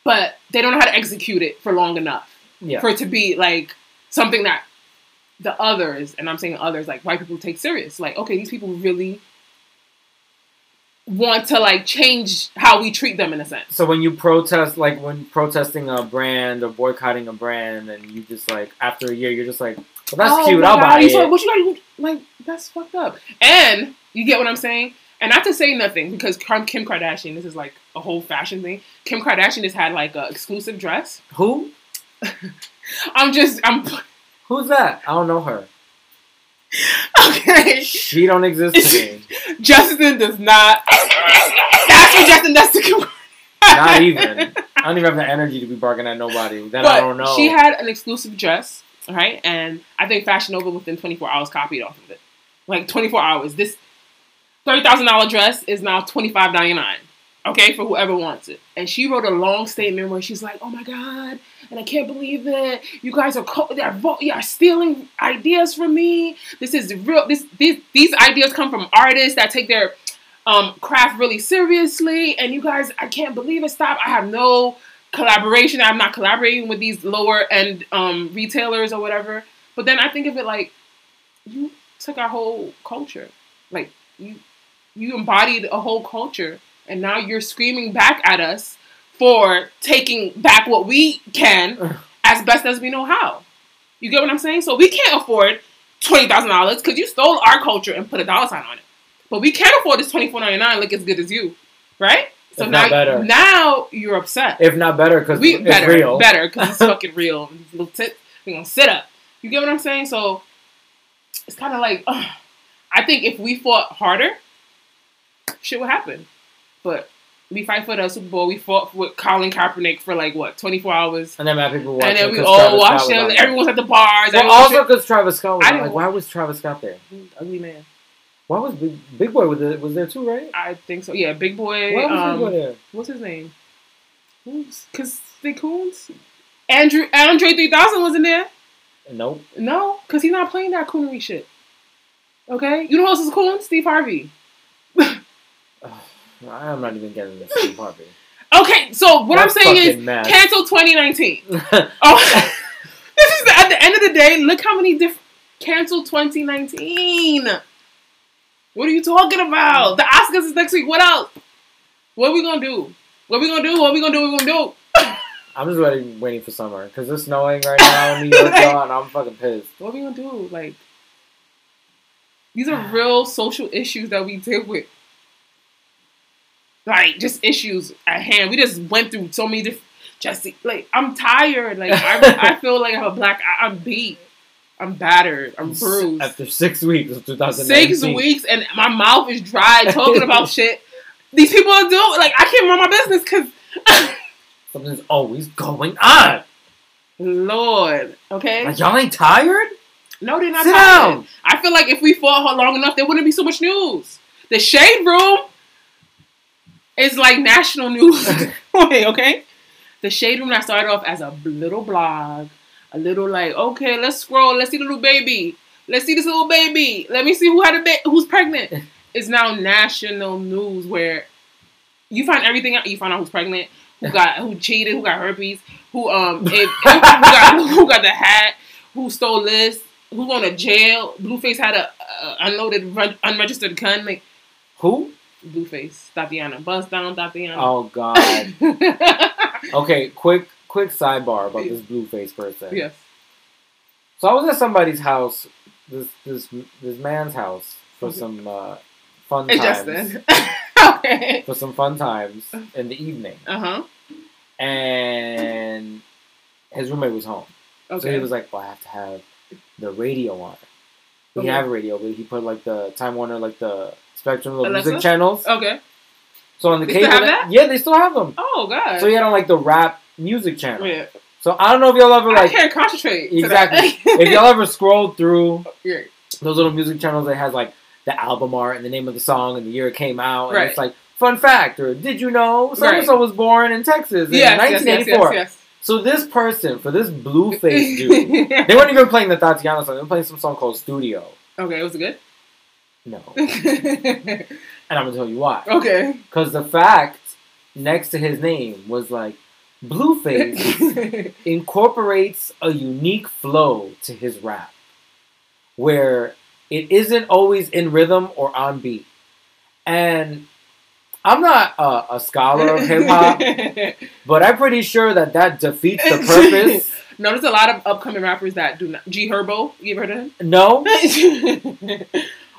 but they don't know how to execute it for long enough Yeah. for it to be like something that the others, and I'm saying others, like white people take serious. Like, okay, these people really want to like change how we treat them in a sense. So when you protest, like when protesting a brand or boycotting a brand, and you just like after a year, you're just like, well, that's Oh cute. I'll God, buy you it. what you got? Like, that's fucked up. And you get what I'm saying? And not to say nothing because Kim Kardashian, this is like a whole fashion thing. Kim Kardashian has had like a exclusive dress. Who? <laughs> I'm just, I'm Who's that? I don't know her. Okay. She don't exist. <laughs> Justin does not. That's what Justin does to Kim. Not even. I don't even have the energy to be barking at nobody. Then I don't know. She had an exclusive dress, right? And I think Fashion Nova within 24 hours copied off of it. Like 24 hours. This $30,000 dress is now $25.99. Okay, for whoever wants it. And she wrote a long statement where she's like, "Oh my god, and I can't believe it. You guys are co- vo- you are stealing ideas from me. This is real. This these these ideas come from artists that take their um, craft really seriously. And you guys, I can't believe it. Stop. I have no collaboration. I'm not collaborating with these lower end um, retailers or whatever. But then I think of it like you took our whole culture. Like you you embodied a whole culture and now you're screaming back at us for taking back what we can uh. as best as we know how. You get what I'm saying? So we can't afford twenty thousand dollars because you stole our culture and put a dollar sign on it. But we can't afford this twenty four ninety nine look as good as you, right? So If now, better. now you're upset. if not better, because we it's better, real. better because it's <laughs> fucking real. Little tits, we gonna sit up. You get what I'm saying? So it's kind of like. <sighs> I think if we fought harder, shit would happen. But we fight for the Super Bowl. We fought with Colin Kaepernick for like what 24 hours, And then people watch and then we all watched him. Everyone's at the bars. Well, also because Travis Scott was I on. didn't Like, why was Travis Scott there? ugly man. Why was Big, Big Boi was there, was there too, right? I think so. Yeah, Big Boi. Why was um, Big Boi there? what's his name? Who's cause they Coons? Andrew Andre 3000 wasn't there. Nope. No, because he's not playing that coonery shit. Okay? You know who else is coon? Steve Harvey. <laughs> I'm not even getting this Steve Harvey. Okay, so what I'm saying is mad. cancel 2019. <laughs> Oh, <laughs> this is the, at the end of the day. Look how many different cancel 2019. What are you talking about? The Oscars is next week. What else? What are we gonna do? What are we gonna do? What are we gonna do? What are we gonna do? <laughs> I'm just ready, waiting for summer because it's snowing right now in New York, y'all, and I'm fucking pissed. What are we gonna do? Like, these are <sighs> real social issues that we deal with. Like, just issues at hand. We just went through so many different. Jesse, like, I'm tired. Like, I, I <laughs> feel like I'm a black. I, I'm beat. I'm battered. I'm bruised. After six weeks of 2019. Six weeks, and my mouth is dry <laughs> talking about shit. These people are doing like I can't run my business because <laughs> Something's always going on. Lord, okay. Like, y'all ain't tired? No, they're not Sit tired. down. I feel like if we fought long enough, there wouldn't be so much news. The shade room is like national news. <laughs> <laughs> okay, okay. The shade room I started off as a little blog, a little like, okay, let's scroll, let's see the little baby, let's see this little baby, let me see who had a baby, who's pregnant. <laughs> It's now national news where you find everything out. You find out who's pregnant, who got who cheated, who got herpes, who um if, who got who got the hat, who stole this. who going to jail. Blueface had a, a unloaded unregistered gun. Like Who? Blueface, Thotiana, bust down Thotiana. Oh God. <laughs> okay, quick quick sidebar about this Blueface person. yes. So I was at somebody's house, this this this man's house for Mhm. some uh, fun It's times. <laughs> Okay. For some fun times in the evening, Uh huh. and his roommate was home. Okay. So he was like, "Well, I have to have the radio on." We Okay. have a radio, but he put like the Time Warner, like the Spectrum, the Alexa? music channels. okay. So on the They cable, still have that? yeah, they still have them. Oh God. So you had on like the rap music channel. yeah. So I don't know if y'all ever I like can't concentrate. exactly <laughs> if y'all ever scrolled through Yeah. those little music channels that has like the album art and the name of the song and the year it came out and Right. it's like fun fact or did you know so and so was born in Texas in Yes, yes, yes, 1984. yes, So this person for this Blueface <laughs> dude, they weren't even playing the Thotiana song. They were playing some song called Studio. okay, it was it good? No, <laughs> and I'm gonna tell you why. okay. Because the fact next to his name was like Blueface <laughs> incorporates a unique flow to his rap where it isn't always in rhythm or on beat. And I'm not a, a scholar of hip hop, <laughs> but I'm pretty sure that that defeats the purpose. no, there's a lot of upcoming rappers that do not. G Herbo, you ever heard of him? No,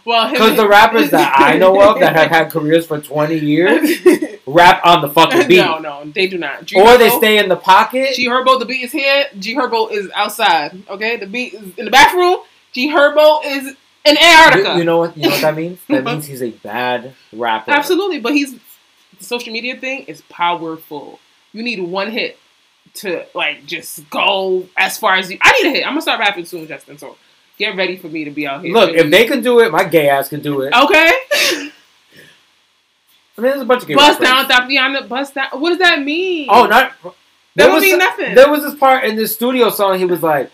well, because the rappers that I know of that have <laughs> had careers for 20 years rap on the fucking beat. no, no, they do not. G Or they stay in the pocket. G Herbo, the beat is here. G Herbo is outside. Okay, the beat is in the bathroom. G Herbo is in Antarctica. You, you know what? You know what that means? That <laughs> means he's a bad rapper. Absolutely, but he's the social media thing is powerful. You need one hit to like just go as far as you. I need a hit. I'm gonna start rapping soon, Justin. So get ready for me to be out here. Look, if they can do it, my gay ass can do it. okay, I mean, there's a bunch of gay bust rappers. down, Thotiana, bust down. What does that mean? Oh, not. That there was mean nothing. There was this part in this studio song. He was like,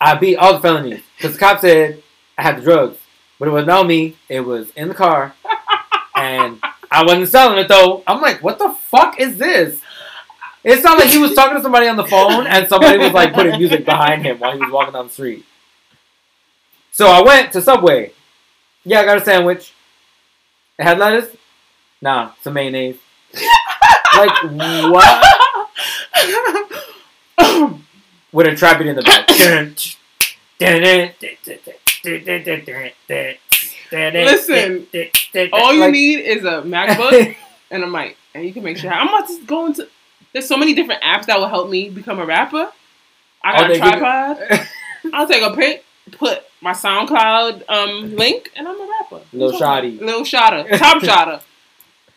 "I beat all the felonies because the cop said I had the drugs, but it was not me. It was in the car, and I wasn't selling it though." I'm like, "What the fuck is this?" It sounded like he was talking to somebody on the phone, and somebody was like putting music behind him while he was walking down the street. So I went to Subway. Yeah, I got a sandwich. It had lettuce. Nah, some mayonnaise. <laughs> like what? <coughs> with a trap in the back. Listen, All you Like, need is a MacBook <laughs> and a mic, and you can make sure. I'm about to go into. There's so many different apps that will help me become a rapper. I got a tripod. <laughs> I'll take a pic, put my SoundCloud um link, and I'm a rapper. Lil Shotty. Little shotter, top <laughs> shotter.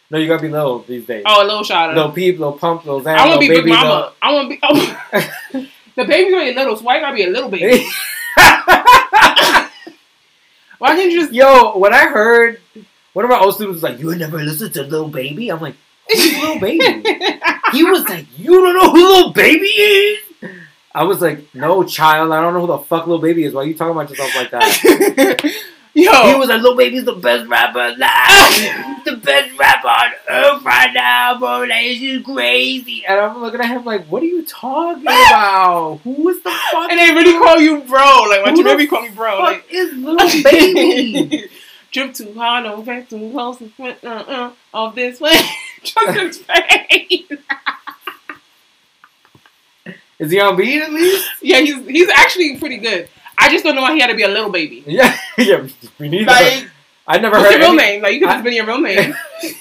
No, you gotta be little these days. Oh, a little shotter. Little peep, little pump, little zam, I little be big mama. I want to be. Oh. <laughs> the baby's gonna be little, so why gotta be a little baby? <laughs> Why can't you just? Yo, when I heard one of my old students was like, "You would never listen to Little Baby," I'm like, "Who's Little Baby?" he was like, "You don't know who Little Baby is?" I was like, "No, child, I don't know who the fuck Little Baby is. Why are you talking about yourself like that?" <laughs> Yo, He was like, Lil Baby's the best rapper alive. <laughs> the best rapper on earth right now, bro. Like, it's just crazy. And I'm looking at him like, what are you talking <laughs> about? Who is the fuck? and they really call you bro. Like, why you really call me bro? fuck Like, is Lil Baby? Drip too hard, back too close, uh, uh, off this way. Justin's face. Is he on beat at least? yeah, he's he's actually pretty good. I just don't know why he had to be a little baby. <laughs> Yeah, yeah. We need Like, I never what's heard your real any- name? Like, you could have been your real name.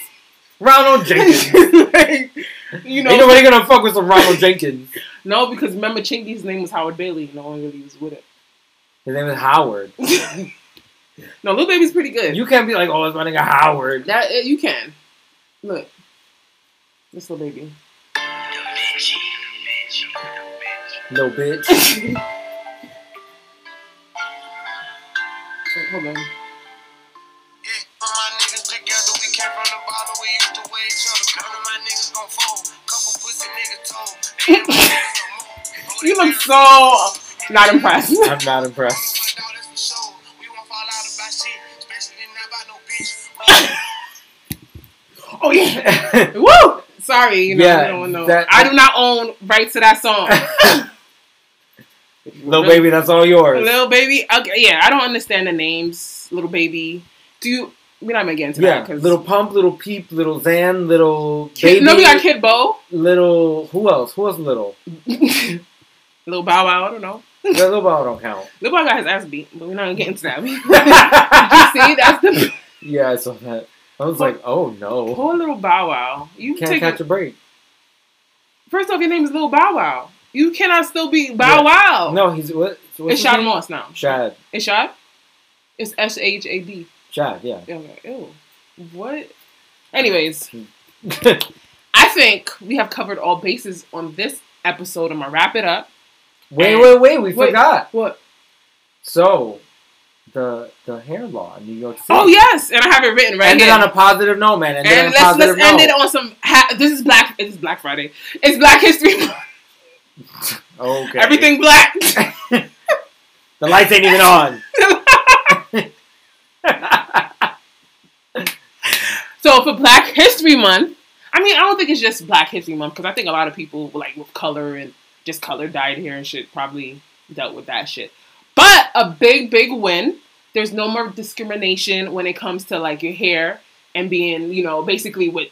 <laughs> Ronald <laughs> Jenkins. like, you know, Ain't nobody gonna fuck with some Ronald Jenkins. no, because remember Chingy's name was Howard Bailey. No one really was with it. His name is Howard. no, Lil Baby's pretty good. You can't be like, oh, it's my nigga Howard. that uh, you can look. This Lil Baby. Little bitch. So, hold on. <laughs> You look so not impressed. <laughs> I'm not impressed. oh yeah. <laughs> Woo! Sorry, you know, Yeah, I don't know. that- I do not own rights to that song. Little baby, that's all yours. Little baby. Okay, yeah, I don't understand the names. Little baby. Do you? We're not gonna get into yeah, that because little pump, little peep, little Xan, little baby. no, we got Kid Bo, little. Who else? Who else? Little. <laughs> little Bow Wow. I don't know. Yeah, little ball don't count. <laughs> Little Bow got his ass beat, but we're not gonna get into that. Did <laughs> you see? That's the yeah, I saw that. I was like, oh no, poor little Bow Wow. You can't take catch a break. first off, your name is Little Bow Wow. You cannot still be Bow Yeah. Wow. No, he's what? it's Shad? Moss now. Shad. It's Shad. It's S H A D. Shad. Yeah. Okay. Ew. What? Anyways, <laughs> I think we have covered all bases on this episode. I'm gonna wrap it up. wait, wait, wait. We Wait. forgot. What? So, the the hair law in New York City. Oh yes, and I have it written right Ended here. on a positive note, man. Ended and let's let's end it on some. Ha- this is Black. This is Black Friday. It's Black History Month. Okay. Everything black. <laughs> The lights ain't even on. so for Black History Month, I mean, I don't think it's just Black History Month because I think a lot of people like with color and just color dyed hair and shit probably dealt with that shit. But a big, big win. There's no more discrimination when it comes to like your hair and being, you know, basically with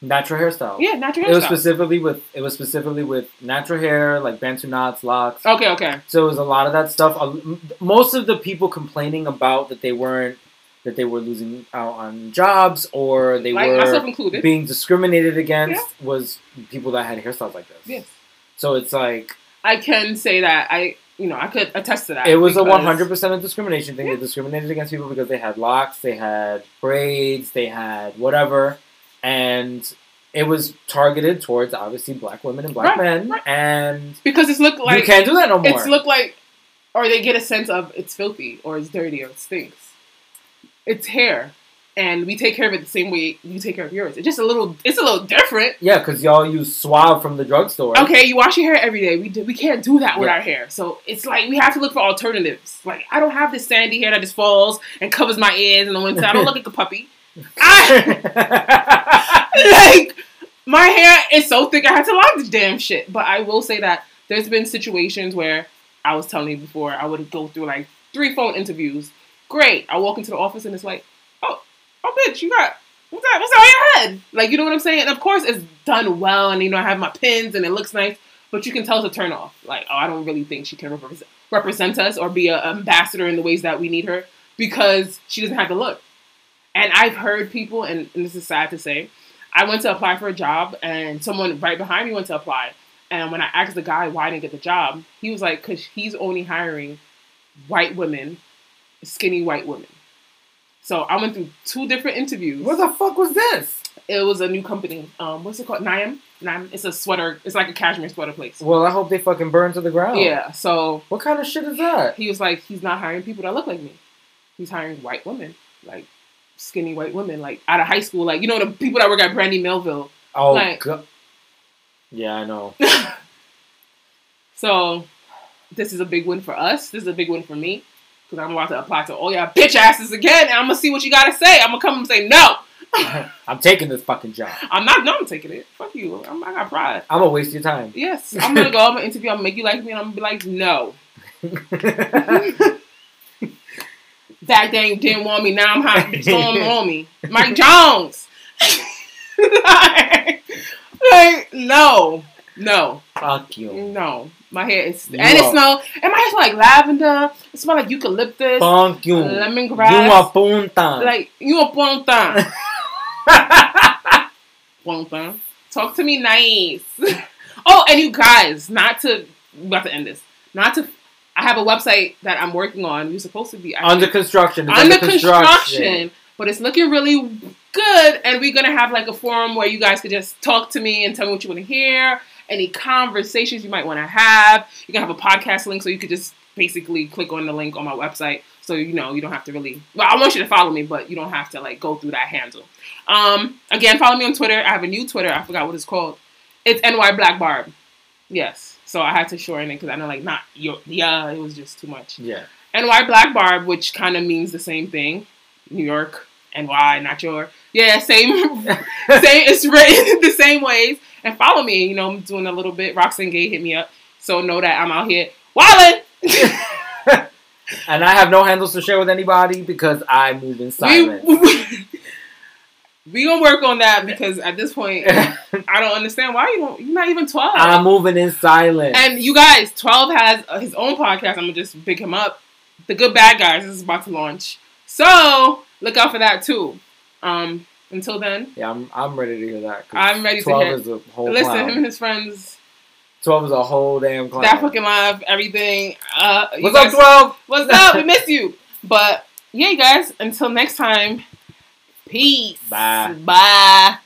Natural hairstyle. yeah, natural It was specifically with it was specifically with natural hair, like bantu knots, locks. Okay, okay. So it was a lot of that stuff. Most of the people complaining about that they weren't that they were losing out on jobs or they Like were being discriminated against was people that had hairstyles like this. Yes. So it's like I can say that I, you know, I could attest to that. it was a one hundred percent of discrimination thing. Yeah. They discriminated against people because they had locks, they had braids, they had whatever, and it was targeted towards obviously black women and black Right, men, right. and because it's look like you can't do that no more. it's look like, or they get a sense of it's filthy or it's dirty or it stinks. It's hair, and we take care of it the same way you take care of yours. It's just a little, it's a little different. yeah, because y'all use Suave from the drugstore. Okay, you wash your hair every day. We do, we can't do that with Yeah. our hair. So it's like we have to look for alternatives. Like I don't have this sandy hair that just falls and covers my ears in the winter. I don't <laughs> look like a puppy. I, <laughs> like my hair is so thick I had to lock the damn shit. But I will say that there's been situations where I was telling you before I would go through like three phone interviews. Great. I walk into the office and it's like, oh, oh bitch, you got what's that? What's that on your head? Like you know what I'm saying? And of course it's done well and you know I have my pins and it looks nice, but you can tell it's a turn off. Like, oh, I don't really think she can represent represent us or be an ambassador in the ways that we need her because she doesn't have the look. And I've heard people, and, and this is sad to say, I went to apply for a job, and someone right behind me went to apply. And when I asked the guy why I didn't get the job, he was like, because he's only hiring white women, skinny white women. So I went through two different interviews. what the fuck was this? It was a new company. Um, what's it called? Niam. Niam. It's a sweater. It's like a cashmere sweater place. Well, I hope they fucking burn to the ground. Yeah. So What kind of shit is that? he was like, he's not hiring people that look like me. He's hiring white women, like skinny white women, like out of high school, like you know the people that work at Brandy Melville. Oh, Like- go- yeah, I know. <laughs> So this is a big win for us. This is a big win for me because I'm about to apply to all y'all bitch asses again, and I'm gonna see what you gotta say. I'm gonna come and say no. <laughs> I'm taking this fucking job. I'm not. No, I'm taking it. Fuck you. I'm, I got pride. I'm gonna waste your time. Yes, I'm gonna go. I'm gonna interview. I'm gonna make you like me, and I'm gonna be like, no. <laughs> Back then you didn't want me. Now I'm hot. Storm on me. Mike Jones. like, <laughs> like, no, no, Fuck you. no. My hair is You and it are- smell. And my hair smell like lavender. It smell like eucalyptus, Fuck you. lemongrass. You are punta. like you a ponta. <laughs> Ponta. Talk to me nice. <laughs> oh, and you guys, not to we about to end this. Not to. I have a website that I'm working on. You're supposed to be actually- under construction. It's under construction, but it's looking really good. And we're gonna have like a forum where you guys could just talk to me and tell me what you want to hear, any conversations you might want to have. You can have a podcast link, so you could just basically click on the link on my website. So you know you don't have to really. Well, I want you to follow me, but you don't have to like go through that handle. Um, again, follow me on Twitter. I have a new Twitter. I forgot what it's called. It's ny black barb. Yes. So I had to shorten it because I know like not your yeah, it was just too much. Yeah. NY Black Barb, which kind of means the same thing. New York, NY, not your. Yeah, same, <laughs> same. It's written <laughs> the same ways. And follow me. You know, I'm doing a little bit. Roxane Gay hit me up, so know that I'm out here wildin'. <laughs> and I have no handles to share with anybody because I move in We, silence. We gonna work on that <laughs> because at this point, I don't understand why you don't. You're not even twelve. I'm moving in silence. and you guys, twelve has his own podcast. I'm gonna just pick him up. The Good Bad Guys is about to launch, so look out for that too. Um, until then, yeah, I'm I'm ready to hear that. I'm ready to Twelve hear- is a whole listen, clown. him and his friends, Twelve is a whole damn clown. that fucking live, everything. Uh, What's guys- up, Twelve? What's up? We <laughs> miss you. But yeah, you guys. Until next time. Peace. Bye. Bye.